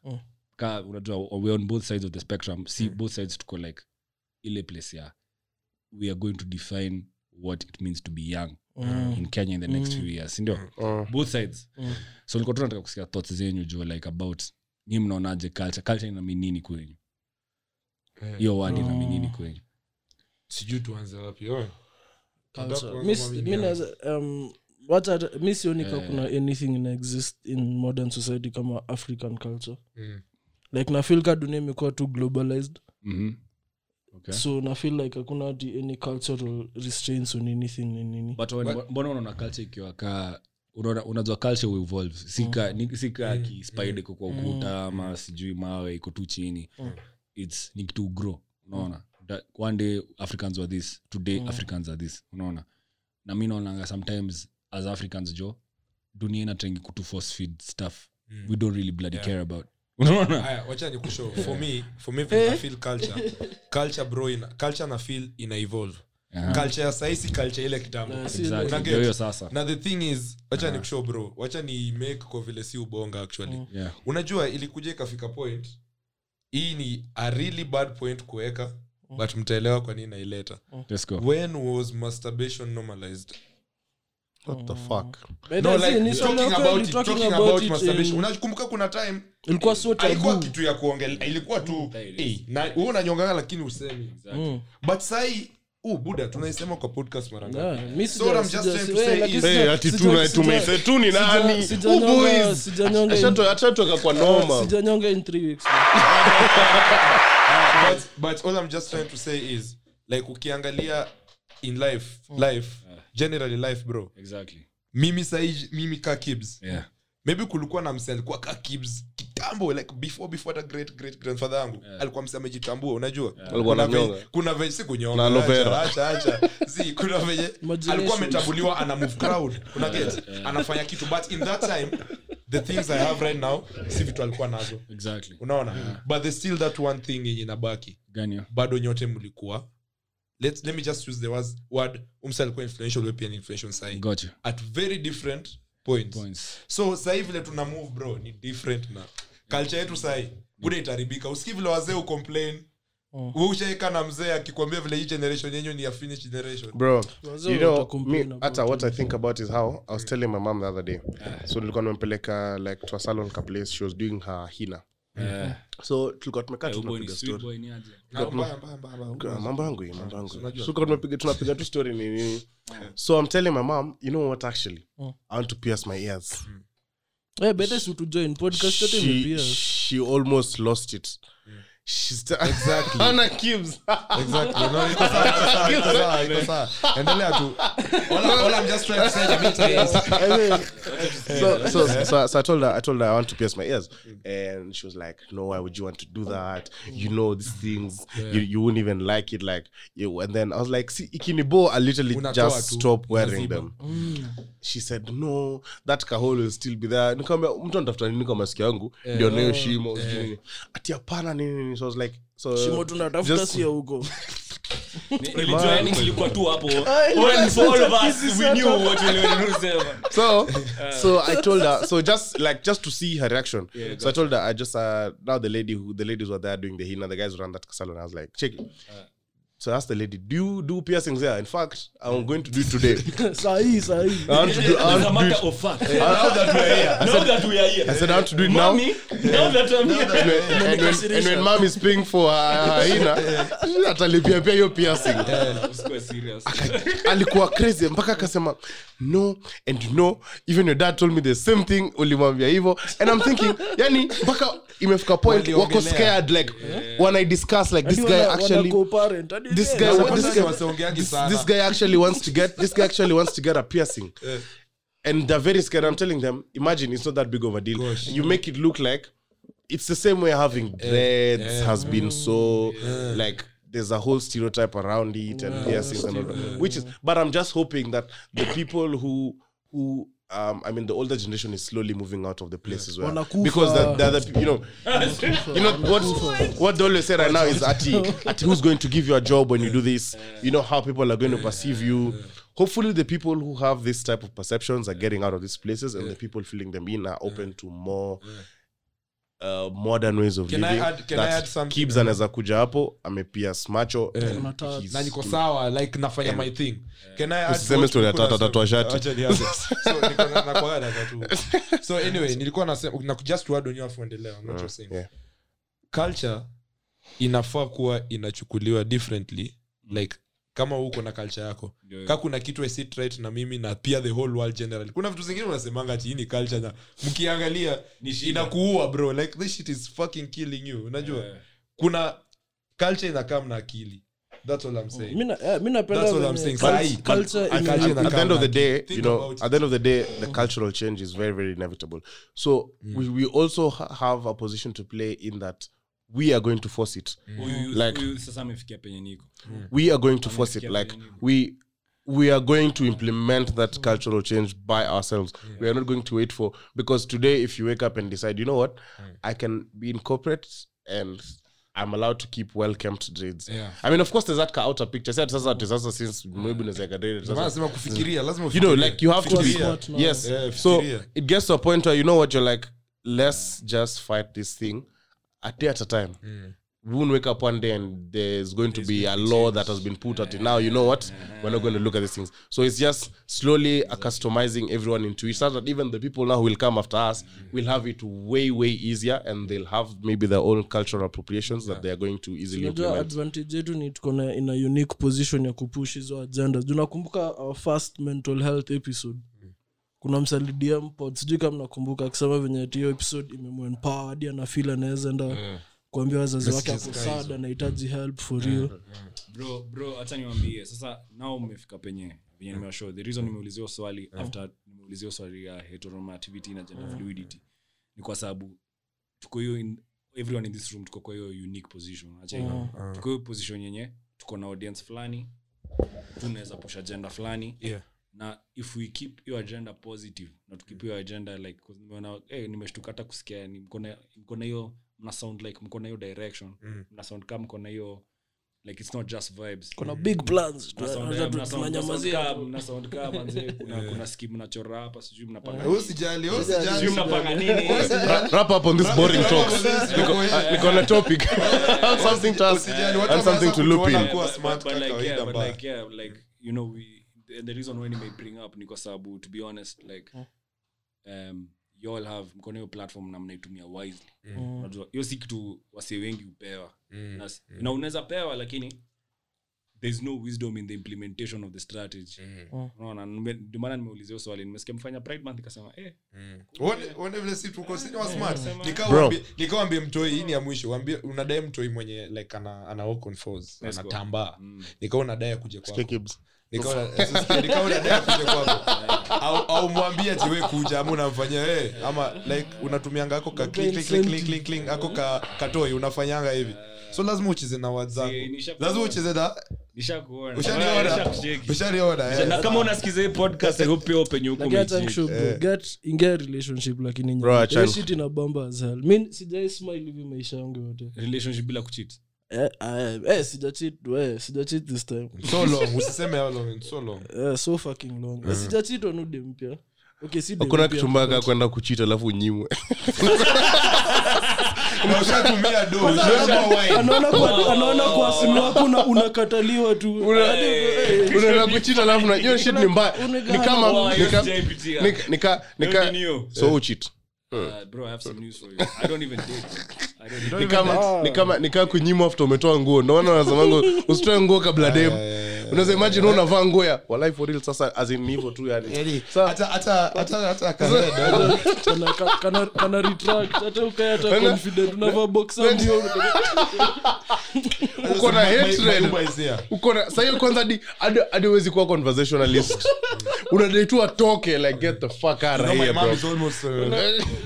Ka unajua we on both sides of the spectrum. Si both sides tuko like ile place ya we are going to define what it means to be young in kenya in the next few years sindio? Both sides. So nilikuwa tu nataka kusikia thoughts zenyu juu like about nyi mnaonaje culture? Culture inami nini kwenyu? Hiyo word inami nini kwenyu? Sijui tuanze wapi oe. Nataka Culture. kuanza Mi- um, mi sioni ka Eh. kuna anything ina exist in modern society kama african culture. Mm. like nafil ka dunia imekuwa too globalized. Mhm. Okay. so nafil like hakuna ati any cultural restraints on anything ni nini. But mbona unaona culture ikiwa ka unajua culture uevolve sika mm. sika ki spider iko kwa ukuta ama sijui mawe iko tu chini. Its ni kitu grow. Unaona? That one day africans were this today africans are this. Unaona? Na mi naonanga sometimes as africans jo dunia inatrengi kutu force feed stuff. We don't really bloody care about. Wachani kushow for me for me hey. na feel culture. Culture bro ina, culture na feel ina evolve. Aha. culture ya saisi culture ile kitambo. Exactly. Sasa. Na the thing is wacha uh-huh. nikushow bro. Wacha ni make kwa vile si ubonga actually. Yeah. Unajua ilikuja ikafika point hii ni a really bad point kuweka but mtaelewa kwa nini naileta. Let's when was masturbation normalized? What the fuck? No like talking about it, talking talking about about masturbation. Unakumbuka kuna time? Ilikuwa haikuwa tabu. kitu ya kuongela ilikuwa tu eh, na wewe unanyonganga lakini usemi. Mm. but sai uh, buda tunaisema kwa podcast mara ngapi? Yeah, mi So sija- what I'm just sija- trying to we, say lakini is- sija- Hey, ati sija- tuna- sija- tumeise tu ni nani? kwa noma but, but all i'm just trying to say is like ukiangalia in life life generally life bro. Exactly. Mimi sai mimi ka kibs. Yeah. Maybe kulikuwa na mse alikuwa ka kibs kitambo like before before hata great great grandfather yangu. Alikuwa mse amejitambua unajua? Yeah. kuna venye kuna venye si kunyonga acha acha. Si kuna venye alikuwa ametambuliwa ana move crowd. Una get anafanya kitu but in that time the things i have right now si vitu alikuwa nazo. Exactly. Unaona? But there's still that one thing yenye nabaki bado nyote mlikuwa. Let's, let me just use the words, word umsa alikuwa influential wewe pia ni influential sahi gotcha. at very different points, points. So sahii vile tuna move bro ni different na culture yetu sahii buda itaribika usikii vile wazee ucomplain na mzee akikwambia vile hii generation yenyu ni ya finish generation. Bro you know me hata what i think about is how i was telling my mom the other day. So nilikuwa nimempeleka like to a salon ka place she was doing her hina. Yeah. so tulikuwa tumekaa tu Huyu boy ni tunapiga sweet story. boy ni aje? Mbaya, mbaya, mbaya, mbaya. Kwa- mambo yangu mambo yangu. Unajua. so tunapiga tunapiga tu story ni nini? So i'm telling my mom you know what actually? I want to pierce my ears. Eh, better si tujoin podcast she, she almost lost it so, so, so, so I told her, I told her I want to pierce my ears, and she was like, "No, why would you want to do that? You know these things, you, you wouldn't even like it, like you." And then I was like, "See, ikinibo, I literally Unatoa just tu, stop wearing unaziba. them." She said, "No, that kahol will still be there." Nikamwambia, mtu anatafuta nini kwa masikio yangu? Ndio nayo shimo ati hapana nini nini so I was like so shimo tunatafuta sio huko. So so i told her so just like just to see her reaction. So i told her i just uh now the lady who the ladies were there doing the hina the guys were on that salon. I was like check it so I asked the lady. Do you do piercings there? In fact i'm going to do it today. Sahi, sahi. i want to do, I As a to do matter it. of fact. now that we're here. Now that we are here. i said i want to do it now. Mommy, now that I'm here. and when, and when, and when mom is paying for her hina atalipia pia hiyo piercing. Usikuwe serious. alikuwa crazy. Mpaka akasema no and you know even your dad told me the same thing. Ulimwambia hivyo. And i'm thinking yani mpaka imefika point wako Waliongelea. scared like when i discuss like this guy actually this guy this guy this, this guy actually wants to get this guy actually wants to get a piercing. And they're very scared. I'm telling them imagine it's not that big of a deal. Gosh. you make it look like it's the same way having dreads has been so like there's a whole stereotype around it and piercings and all that. Which is but i'm just hoping that the people who who um, I mean, the older generation is slowly moving out of the place as well. Wanakufa. because the, the other, you know, you know what what they always say right now is ati, ati who's going to give you a job when you do this? You know how people are going to perceive you. Hopefully the people who have this type of perceptions are getting out of these places and the people filling them in are open to more uh, modern ways of Can I add- can I add something? Kibz anaweza kuja hapo amepia macho and na niko sawa like nafanya my thing Can I add Usiseme story ya tata, nasema? shati. Acha nianze. So, niko na- nakuwaga na tatu. so anyway nilikuwa nasema na just to on your kuendelea I'm not just saying. yeah. culture inafaa kuwa inachukuliwa differently like kama uko na culture yako. Yeah. ka kuna kitu I sit right na mimi na pia the whole world generally. Kuna vitu zingine unasemanga ati hii ni culture na mkiangalia inakuua bro. Like this shit is fucking killing you. Unajua? Yeah. kuna culture inakaa na akili. That's all i'm saying. Mi na- That's what I'm saying. cul- culture at, ime- culture at, at the end of the day, you know, at the end of the day, the cultural change is very, very inevitable. So we, we also ha- have a position to play in that we are going to force it. mm. Like- sasa amefikia penye niko We are going to force it. Like we we are going to implement that cultural change by ourselves. We are not going to wait for because today, if you wake up and decide, you know what, I can be in corporate and I'm allowed to keep well kept dreads. Yeah. I mean, of course, there's that outer picture. Said sasa sasa since maybe unaweza dread. Nasema kufikiria lazima you know like you have to be yes Yeah, so it gets to a point where you know what you're like let's just fight this thing a at a time. We won't wake up one day and there's going to be a law that has been put out now. You know what? We're not going to look at these things. So it's just slowly customizing everyone into it so that even the people now who will come after us will have it way way easier and they'll have maybe their own cultural appropriations that they are going to easily implement. advantage yetu ni tuko na in a unique position ya kupush hizo agenda unakumbuka our first mental health episode kuna msalidia mpod sijui kama nakumbuka akisema venye hiyo episode imemwempower hadi anafil anaweza enda kuambia wazazi wake ako sad anahitaji help for real. Bro bro hacha niwambie sasa nao mmefika penye venye nimewashow. The reason nimeuliziwa swali after nimeuliziwa swali ya heteronormativity na gender fluidity ni kwa sababu tuko hiyo in- everyone in this room tuko kwa hiyo unique position. Acha yeah. tuko hiyo position yenye tuko na audience fulani tunaweza pusha gender fulani Yeah. Na if we keep your agenda positive na tukip your agenda like nimeona hey, nimeshtuka hata kusikia ni mko na- hiyo mna sound like mko na hiyo direction mna sound kama mko na hiyo like it's not just vibes. Kuna big plans. Eh, tunanyamazia kama- mna sound kama manze, kuna kuna scheme mnachora hapa sijui mnapanga Wewe usijali, wewe usijali. sijui mnapanga nini. Wrap up on this boring talks. Niko- na topic. Something to ask and something to loop in. like, yeah, but like, yeah, like, you know, we, the, the reason why may bring up ni kwa sababu to be honest like um, you all have mkono hiyo platform na mnaitumia wisely. Unajua hiyo si kitu wasee wengi hupewa. Na, s- na unaweza pewa lakini there's no wisdom in the implementation of the strategy. Unaona ndio maana nimeulizia hiyo swali nimesikia mfanya pride month ikasema eh Uone- vile si tuko si wa smart. Nika Bro. uambie- nika uambie mtoi hii ni ya mwisho. Uambie unadai mtoi mwenye like ana ana walk on fours anatambaa nika unadai akuje kwako Kibs. Nika una- sisikia, nika unadai akuje kwako au au ati wewe kuja ama unamfanyia eh ama like unatumianga ako ka click click click click click click ako ka katoi unafanyanga hivi. So lazima ucheze na words zako. Lazima ucheze na eh? Na kama unasikiza hii podcast i hope pia penye huko Lakini get ingia relationship shit inabamba as hell. Sijai smile hivi maisha yangu yote. Relationship bila kucheat eh, eh, eh, sija eh, sija this time. So long usiseme how long so long. Eh, so fucking long. Eh, sija cheat mpya okay si dem hakuna mpya, kitu but- kwenda kuchita alafu unyimwe. Ushatumia do ushakuwa wine. anaona kwa anaona kwa simu yako una- unakataliwa tu. Unaenda kuchita alafu na hiyo shit ni mbaya. Ni kama Oh, ni ka- ni ka- ni ka ni ni new. so uchit Uh, bro, I have some news for you. I don't even date. I don't even ni kama ni kama ni kama kunyima after umetoa nguo. Ndio maana usitoe nguo kabla dem. unaweza imagine unavaa nguo ya walai for real sasa as in hivyo tu yani. Sa- Hata- hata- hata- hata kahead, kana, ka- kana, kana retract hata ukae hata confident unavaa boxer ndio uko na hatred uko na sasa kwanza hadi hadi hadi huwezi kuwa conversationalist. Unadai tu atoke like get the fuck out of here bro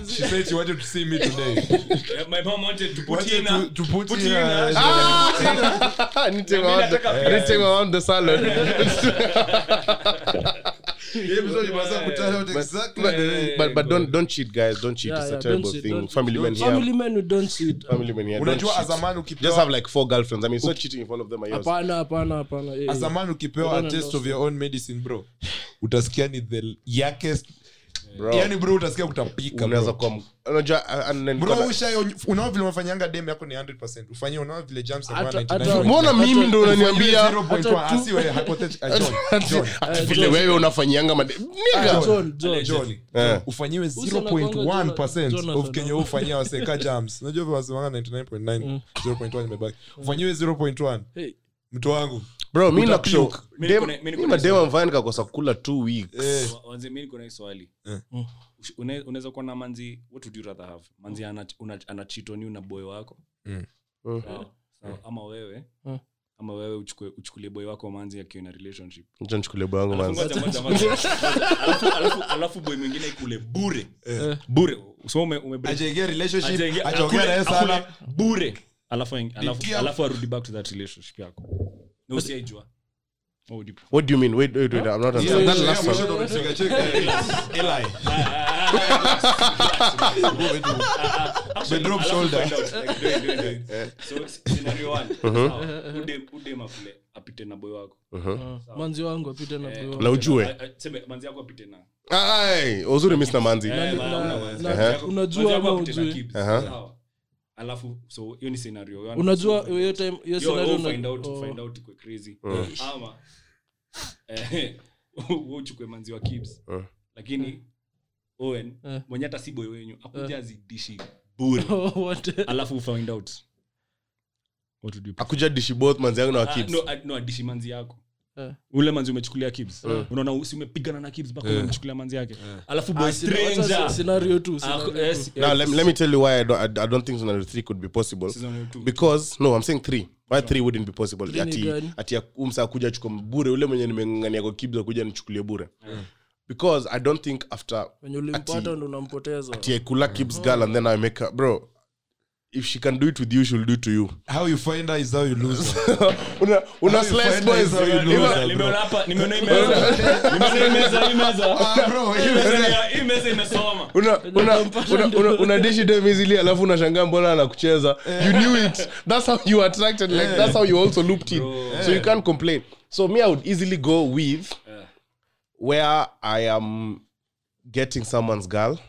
she said she wanted to see me today. My mom wanted to put Wanted in to- to put put in in need to go around the, nataka- anything around the salad episode out exactly. but, but but don't don't cheat guys. Don't cheat. Yeah, it's yeah, a terrible cheat, thing. family men here. Family men who don't cheat. Family men here unajua cheat. azamani just ukipewa have like four girlfriends. I mean it's not cheating if all of them are yours hapana hapana hapana. Eh, eh. azamani ukipewa a taste of your own medicine bro utasikia ni the yakest yani bro utasikia kutapika unaweza kuwa unajua uh, and then bro kuna- ushayo unao vile unafanyanga dem yako ni 100% ufanyie unao vile jams Hata- ambayo hata- 99 mbona mimi ndo unaniambia? vile wewe unafanyianga Eh. ufanyiwe 0.1% of kenye ufanyia waseka jams unajua vile wasemanga 99.9 0.1 imebaki. Ufanyiwe 0.1 mtu wangu bro mi Utapuke. nakushow Mimi niko na- mimi niko na madema mvaya nikakosa kula two weeks. Eh. Wa- mi niko na hii swali Eh. Une- unaweza kuwa na manzi what would you rather have? Manzi ana- una- na boy wako? Mm. Mm. Sawa. ama wewe? Mm. ama wewe uchukue uchukulie boy wako manzi akiwa na relationship? Acha nichukulie boy wangu Alafu manzi. Alafu- alafu- alafu boy mwingine ikule bure. Bure. So ume, ume relationship sana. bure. Alafu alafu, alafu arudi back to that relationship yako na usiaijua What do you mean? Wait wait wait i'm not understanding. that last one. Bedroom Alafu shoulder. So, scenario one, sawa, ude- udem akule apite na boy wako. Ah, manzi wangu apite na boy wako. na ujue. A- a- manzi yako apite na. Ai uzuri mimi sina manzi. Eh, unajua ama Aha. sawa. Alafu so hiyo ni scenario one. unajua hiyo time hiyo scenario oh, una- find out, oh. find out ikwe crazy ama eh, uchukue manzi wa kibs uh. lakini owen uh. mwenye hata si boy wenyu akuja azidishi bure Oh, alafu find out what would you prefer? akuja dishi both manzi yangu na Ah, uh, no, ah, no adishi manzi yako Eh. ule manzi umechukulia kibs. Unaona si umepigana na kibs mpaka umechukulia manzi yake. Alafu boy Ah, sina- wacha stranger scenario tu Ah, yes, now let, let me tell you why I don't, I, I don't think scenario 3 could be possible. Because no i'm saying 3 why 3 wouldn't be possible? Three ati ati umsa kuja chukua bure ule mwenye nimengangania kwa kibs akuja nichukulie bure. Because i don't think after Ati- ndo unampoteza. ati I kula kibs girl and then i make her bro if she can do it with you she'll do it to you. How you find her is how you lose her. una una How slice boys. you lose Nimeona hapa nimeona imeza meza. Nimeona imeza meza hii meza. Ah, bro, imeza imesoma. Una una una una, una dishi dem easily alafu unashangaa mbona anakucheza. You knew it. That's how you attracted like that's how you also looped in. So you can't complain. So me i would easily go with Eh. where i am getting someone's girl.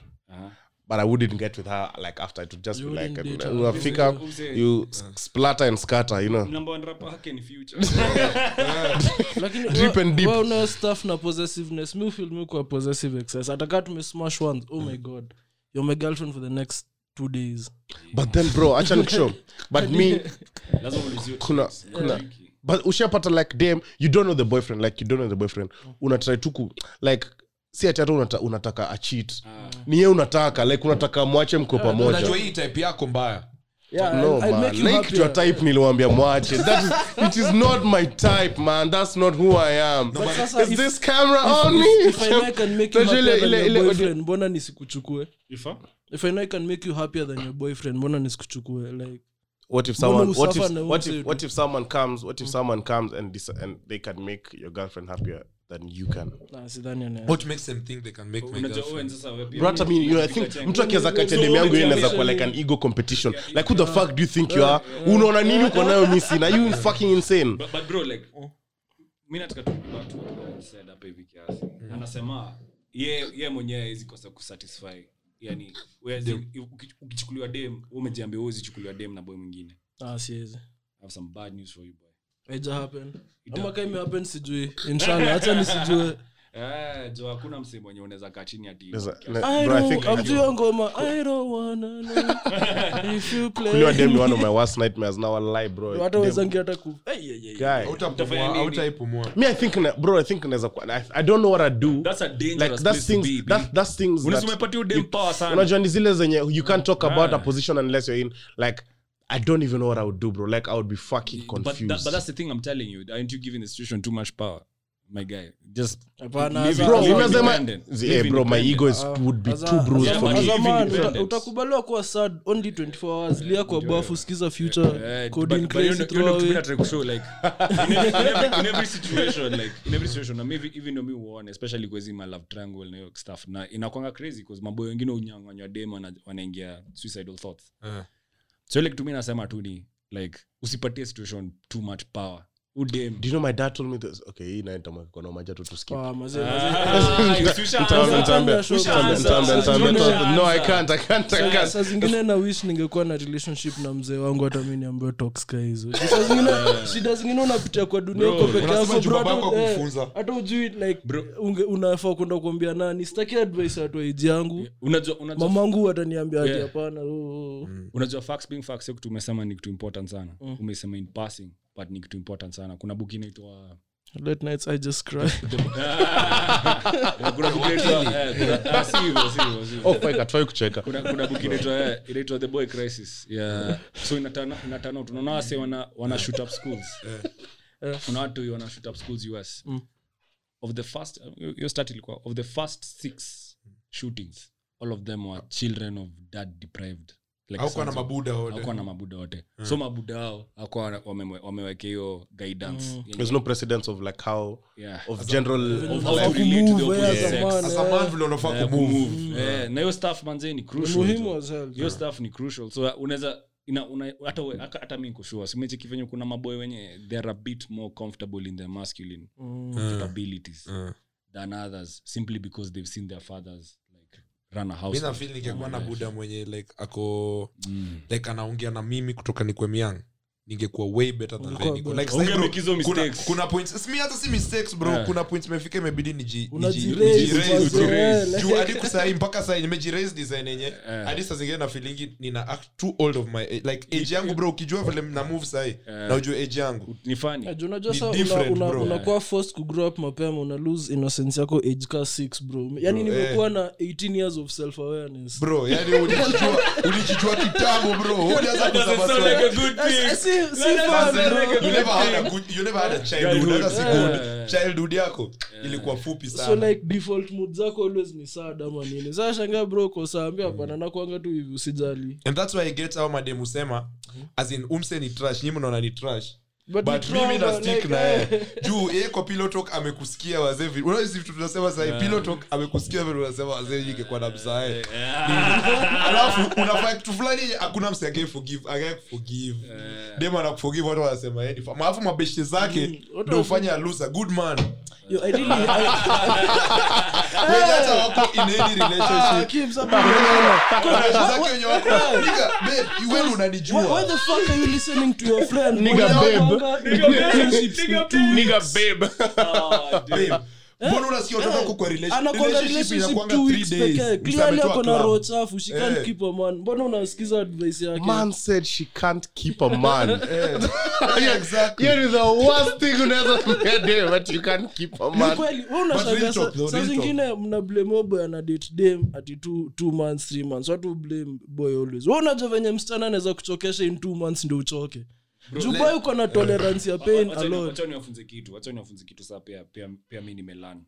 But i wouldn't get with her like after. It would just You be like date uh, unafika you splatter and scatter you know. Number one rapper hack in future. Lakini Deep and deep. well no stuff na possessiveness. Me ufil mi kwa possessive excess. Atakaa tumesmash once oh my god. You're my girlfriend for the next two days. But then bro acha nikushow. But me kuna kuna but ushapata like damn you don't know the boyfriend like you don't know the boyfriend. Una try to like si ati hata unata, unataka achit Ah. ni ye unataka like unataka mwache mko pamoja. unajua hii type yako mbaya. Yeah, no man. type niliwambia mwache. That is, it is not my type man. That's not who i am. But is if- this camera on me? if, if I know I can make you Unajua ile- happier than ile- your ile- boyfriend mbona nisikuchukue? If I? Know I can make you happier than your boyfriend mbona nisikuchukue like what if someone what if what if what if someone comes what if someone comes and and they can make your girlfriend happier than you can. What makes them think they can make my girlfriend. Owen sasa wewe pia Bro, hata mi- you know, I think mtu akiweza demu yangu yeye inaweza kuwa like an ego competition. Like who the fuck do you think you are? Unaona nini uko nayo misi na you fucking insane. But, but bro like mi nataka tu back to what Owen said hapa hivi kiasi. Anasema ye ye mwenyewe hawezi kosa kusatisfy. Yani whereas in- uki- ukichukuliwa dem umejiambia wewe usichukuliwa dem na boy mwingine. Ah siwezi. Have some bad news for you boy haija happen ama kama imehappen sijui. Inshallah hata nisijue eh jo hakuna msemo wenye unaweza kaa chini ati There's a- I bro, I don't, think amjua ngoma I don't wanna know. If you kuliwa play dem ni one of my worst nightmares now lie bro. Hata wezangi hata ku me i think na- bro i think naweza I, i don't know what i do. That's a dangerous like that's things be that, that's things unajua ni zile zenye you can't talk about a position unless you're in like i don't even know what i would do bro. Like i would be fucking but, that, but that's the thing i'm telling you. Aren't you giving the situation too much power my guy? Just a- bro unasema independent. Eh, bro my ego is Ah, would be too bruised for me. utakubaliwa kuwa sad only 24 hours. Lia kwa bafu sikiza future. coding but- but you crazy know- you throw know, like, in every- in every- situation, like, in every situation, na maybe even though me huone, especially kwa hizi ma love triangle na hiyo stuff, na inakwanga crazy because maboyo wengine unyang'anywa dem wana- wanaingia suicidal thoughts. Eh. So like to me nasema tu ni like usipatie situation too much power udem do you know my dad told me this? Okay hii naenda mkono maja tu to Ah, mazee, mazee. Ah, no i can't i can't i can't saa zingine na wish ningekuwa na relationship na mzee wangu hata mi niambiwe toxka hizo. Zingine shida zingine unapitia kwa dunia Bro, uko peke yako bro, hata- eh, ujui like unafaa kwenda kuambia nani? Sitaki advice watu waiji yangu. Unajua unajua mamangu ataniambia hapana oh, oh. unajua facts being facts sio ni kitu important sana. Umesema in passing but ni kitu important sana. Kuna book inaitwa late nights i just cry. Kuna book inaitwa kuna- si hivyo, si hivyo, si hivyo. fuck atwai kucheka. Kuna kuna inaitwa inaitwa the boy crisis. Yeah. So inatana inatana tunaona wase wana wana shoot up schools. Kuna watu wana shoot up schools US of the first your start ilikuwa of the first six shootings all of them were children of dad deprived like na mabuda wote. hakuwa na mabuda wote so mabuda hao hakuwa wamewekea hiyo guidance yenye- there's no precedence of like how yeah. of general Of how to relate to the opposite sex. as a man, As a man vile unafaa kumove. kumove. Na hiyo stuff manze ni crucial muhimu tu. as hell. hiyo stuff ni crucial so unaweza ina- una- hata we- hata- hata mi nkoshua simecheki venye kuna maboy wenye they are a bit more comfortable in their masculine capabilities than others simply because they've seen their fathers like run a mi house nafil ningekuwa na buda mwenye like ako like anaongea na mimi kutoka ni myang ningekuwa way better than Ungekuwa. Like, Ungemake hizo kuna- mistakes. kuna points mi hata si mistakes bro. Yeah. kuna points imefika imebidi niji- Unajiraise, nijiraise, bro. eh, Juu hadi kusahii mpaka sahii nimejiraise design yenye. Hadi saa zingine na feelingi nina act too old of my like age yangu bro. Ukijua vile na move sahii na ujue age yangu. Ni funny. Eh, unajua Ni sa unakuwa una- una- bro. unakuwa forced kugrow up mapema una lose innocence yako age ka 6 bro. Yani Bro, nimekuwa na 18 years of self awareness bro yani ulijijua ulijijua kitambo bro. Ulianza kusema swali. You never had a good- you never had a childhood, hata si good. childhood yako ilikuwa fupi so like default mood zako always ni sad ama nini? Saa shangaa bro kosaambia hapana nakwanga tu hivi usijali. And that's why i get how madem usema as in umse ni trash nyi mnaona ni trash But but mimi like, eh. juu amekusikia vile unasema wazee ingekuwa na msae alafu unafanya kitu fulani hakuna dem anakuforgive watu wanasema alafu zake good man Yo, I really- I- wenye hata wako in any Ah, relationship. Kim, somebody- Why- Mabeshte zake wenye wako nigga babe you wewe why the fuck are you listening to your friend? Nigga, babe. wanga- relationships ni two nigga babe babe mbona unasikia watoto wako kwa relation- anakwanga relationship relationship inakuanga two three weeks days. pekee Mse clearly ametoa ako na roho chafu she can't Eh. keep a man. Mbona unasikiza advice yake? Man said she can't keep a man. Exactly. Hiyo ni the worst thing unaweza do but you can't keep a man. kweli wewe unashangaa talk sa- though, saa zingine mna blame boy ana date dem ati two, two months three months. Watu blame boy always. Wewe unajua venye msichana anaweza kuchokesha in two months ndio uchoke boy uko na tolerance ya pain Wacha alone. kitu wacha niwafunze kitu saa pia pia, pia mi nimelan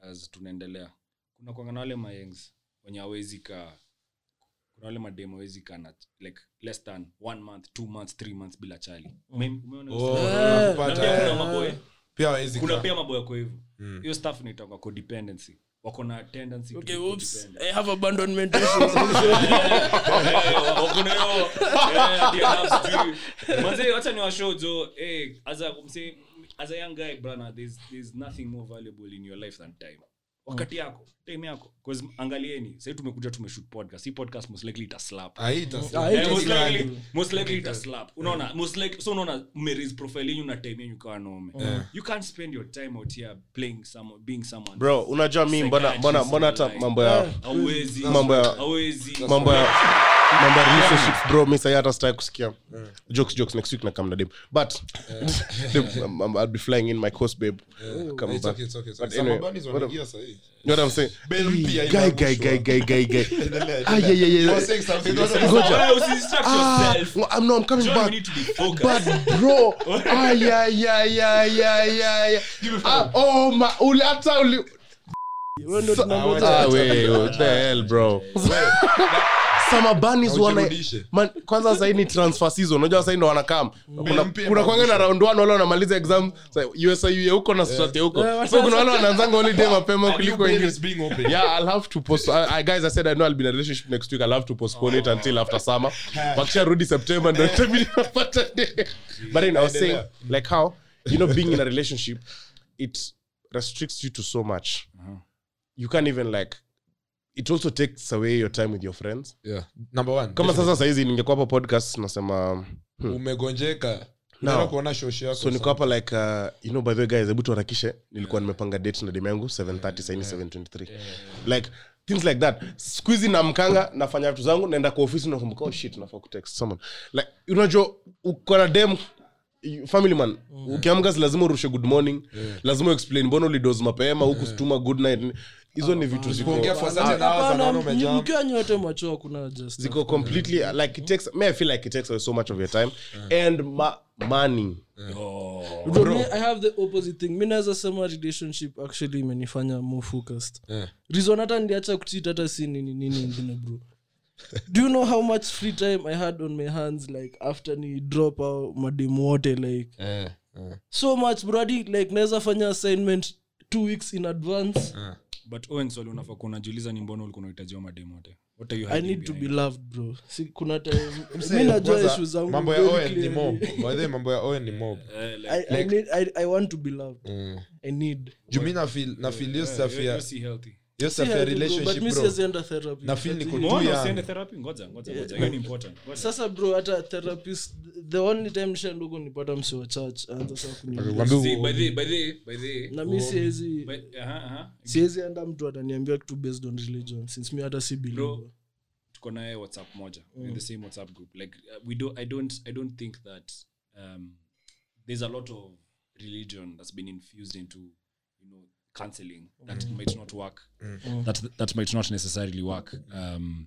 as tunaendelea. Kuna kwanga na wale mayengs wenye awezi ka kuna wale madem awezi ka na like less than one month two months three months bila chali. Mm. umeona Oh, pia eh. kuna hawezi kuna pia maboy yako hivyo hiyo stuff inaitwa codependency wako na tendency okay oops. i have abandonment issues. Manze wacha ni washow jo eh, as a as a young guy brother there's, there's nothing more valuable in your life than time wakati yako time yako. Angalieni sahii tumekuja tumeshoot podcast. Hii podcast most likely itaslap Ah, Eh, it most likely- like- most likely itaslap unaona most likely so unaona mmeris profile na time yenyu kawa nome you can't spend your time out here playing some being someone. Bro unajua mi mbona mbona mbona hata mambo ya hauwezi. Mambo ya- hauwezi. mambo ya mambo ya relationships bro mi sahi hata sitaki kusikia. Jokes jokes next week na kam na dem but dem, um, i'll be flying in my course babe. Come back. But anyway, what, you what i'm saying? Bell guy guy guy guy guy guy. Ah yeah yeah yeah. Ngoja Wewe usidistract ah well, i'm no i'm coming John, back. need to be focused. but bro ah yeah yeah yeah yeah yeah yeah. Ah oh my uli hata uli Wewe ah wait what the hell bro summer bunnies wana man kwanza sahii ni transfer season. Unajua sahii ndo wanakam. Kuna kwanga na round one wale wanamaliza exam. Usiu huko na strat huko. So kuna wale wanaanzanga holiday mapema kuliko wengine. is being opened. yeah i'll have to post I, I, guys i said i know i'll be in a relationship next week. I'll have to postpone it until after summer. Wakisha rudi september ndo itabidi napata but anyway, i was saying like how you know being in a relationship it restricts you to so much. You can't even like it also takes away your time with your friends. Yeah. Number one, kama sasa sahizi ningekuwa hapo podcast nasema umegonjeka. Kuona shoshi yako so niko hapa like uh, you know by the way guys hebu tuharakishe. Nilikuwa nimepanga date na demu yangu 730 saini 723 like things like that. Squeezy na mkanga nafanya vitu zangu naenda kwa ofisi nakumbuka oh shit nafaa kutext someone. Like unajua uko na dem family man ukiamka lazima urushe good morning lazima explain mbona ulidos mapema huku situma good night hizo ni vitu ziko Kuongea for certain hours, Hapana, anaona m- umejam. mkiwa nyote macho hakuna just ziko completely like it takes me i feel like it takes away so much of your time and ma- money. Bro, me, i have the opposite thing. Mi naweza sema relationship actually imenifanya more focused. Reason hata ndiacha kuchit hata si nini nini ingine bro. Do you know how much free time i had on my hands like after ni drop out mademu wote like? So much bro like naweza fanya assignment two weeks in advance but Owen, swali unafaa kuwa unajiuliza ni mbona ulikuwa unahitajiwa madem wote? What are you i hiding need to behind? be loved bro. Si kuna time mi najua Kwanza, zangu mambo ya very owen ni clearly. mob. By the way, mambo ya owen ni mob. Eh, like, I, I, need, I, i want to be loved. I need. Juu mi nafil hiyo si hiyo Si healthy, Hiyo. Bro hata therapist the only time nipata msi wa church anza saa mi siwezi siwezi enda mtu ataniambia kitu based on religion since mi hata si believer. Tuko naye whatsapp moja. In the same whatsapp group. Like uh, we don't i don't i don't think that um there's a lot of religion that's been infused into you know counseling that might not work that that might not necessarily work um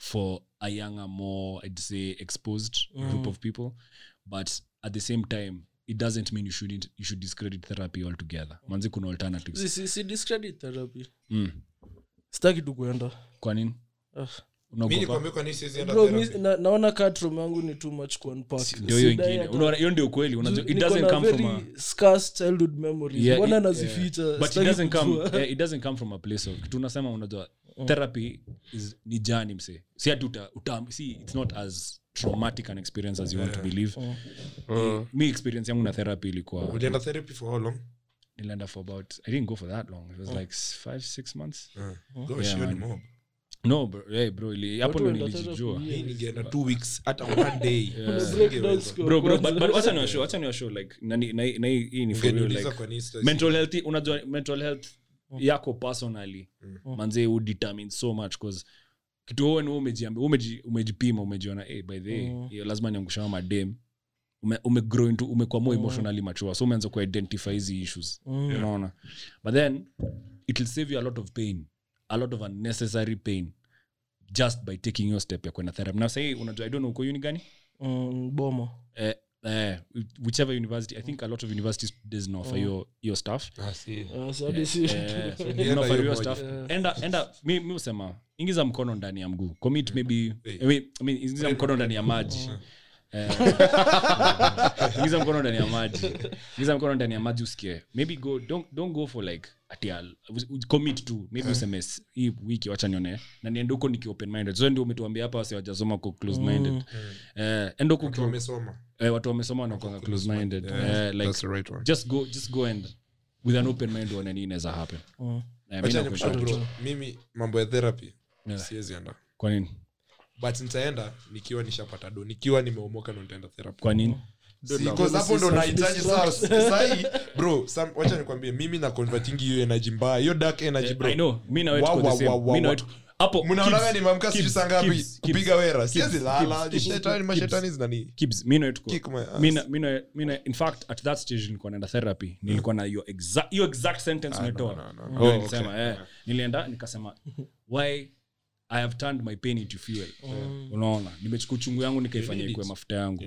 for a younger more i'd say exposed group of people. But at the same time it doesn't mean you shouldn't you should discredit therapy altogether. Manzi kuna alternatives. Si- si- si discredit therapy. Mm. sitaki tu kuenda. Kwa nini? Ah. Naona katrom yangu ni too much kuunpack ndio ingine. ukweli. Unajua Ju- it niko doesn't na come from very a scarce childhood memories. Yeah, mbona it- nazificha? But it Sitaki doesn't come kujua. it doesn't come from a place of kitu unasema unajua therapy is ni jani mse si ati uta, uta it's not as traumatic an experience as you want to believe. Eh, mi experience yangu na therapy ilikuwa ulienda therapy for how long? Nilienda for about i didn't go for that long. It was like five six months. Gosh, Yeah, no bro, hey, bro ili, hapo ndo nilijijua ningeenda two weeks hata one day. Kuna Singeweza. breakdowns kwa bro bro but, but wacha niwashow wacha niwashow like nani na na hii hii ni for real like mental health unajua mental health yako personally manze u determine so much cause kitu wewe wewe umejiambia umejipima umejiona hey, by the way hiyo lazima niangusha madem ume, ume into umekuwa more emotionally mature so umeanza kuidentify hizi issues. Unaona? But then it will save you a lot of pain a lot of unnecessary pain just by taking your step ya kwenda therapy. Na sahii unajua i don't know uko uni gani? Mm, bomo. Eh, eh, whichever university i think a lot of universities doesn't offer your, your stuff. Enda mi usema ingiza mkono ndani ya mguu. Commit maybe I mean, I mean, ingiza mkono ndani ya maji. Eh, ingiza mkono ndani ya maji. Ingiza mkono ndani ya maji usikie. Maybe go don't, don't go for like commit to maybe useme "S- hii wiki wacha nione. Na niende huko niki open minded. So ndio umetuambia hapa wasi wajasoma ko close minded. Eh. Enda huko Watu wamesoma. Eh, watu wamesoma wanakuanga close minded. eh, like That's the right one. just go just go and with an open mind uone nini inaweza happen. Mi Wacha nakuelewa. mimi mambo ya therapy Yeah. siwezi enda. Kwa nini? But nitaenda nikiwa nishapata do nikiwa nimeomoka ndo nitaenda therapy. Kwa nini? 'cause hapo ndo nahitaji saa- sahi bro wacha nikwambie mimi na convertingi hiyo energy mbaya hiyo dark energy bro. Mnaonaga sijui saa ngapi kupiga wera. at that stage nilikuwa naenda therapy. Nilikuwa na hiyo exact, exact sentence umetoa. nilisema, eh. nilienda nikasema why i have turned my pain into fuel? Unaona nimechukua uchungu yangu nikaifanya ikwe mafuta yangu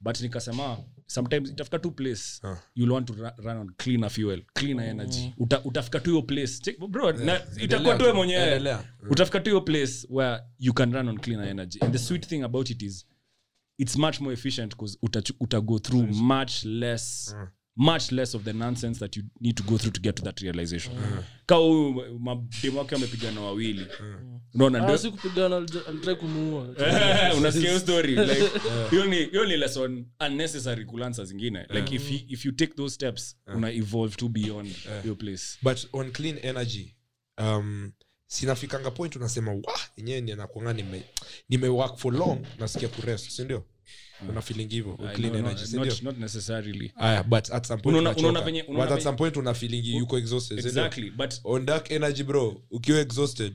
but nikasema sometimes itafika tu place huh. you'll want to run on cleaner fuel cleaner energy. Uta, utafika tu hiyo place Check- bro na, itakuwa tuwe mwenyewe. Endelea. utafika tu hiyo place where you can run on cleaner energy. And the sweet thing about it is it's much more efficient because uta, uta go through much less much less of the nonsense that you need to go through to get to that realization. Ka huyu mademu wake amepigana wawili. Unaona ndio? si kupigana alija- alitrai kumuua. Eh, unasikia hiyo story like hiyo ni lesson unnecessary kulansa zingine. Like if he, if you take those steps una evolve to beyond your place. But on clean energy um, sinafikanga point unasema wa yenyewe ni anakuanga nime, nime work for long nasikia kurest sindio una feeling hivyo clean energy not, not, not necessarily. Aya but at some point Unaona- unaona venye- but at some point una feeling yuko exhausted exactly but on dark energy bro ukiwa exhausted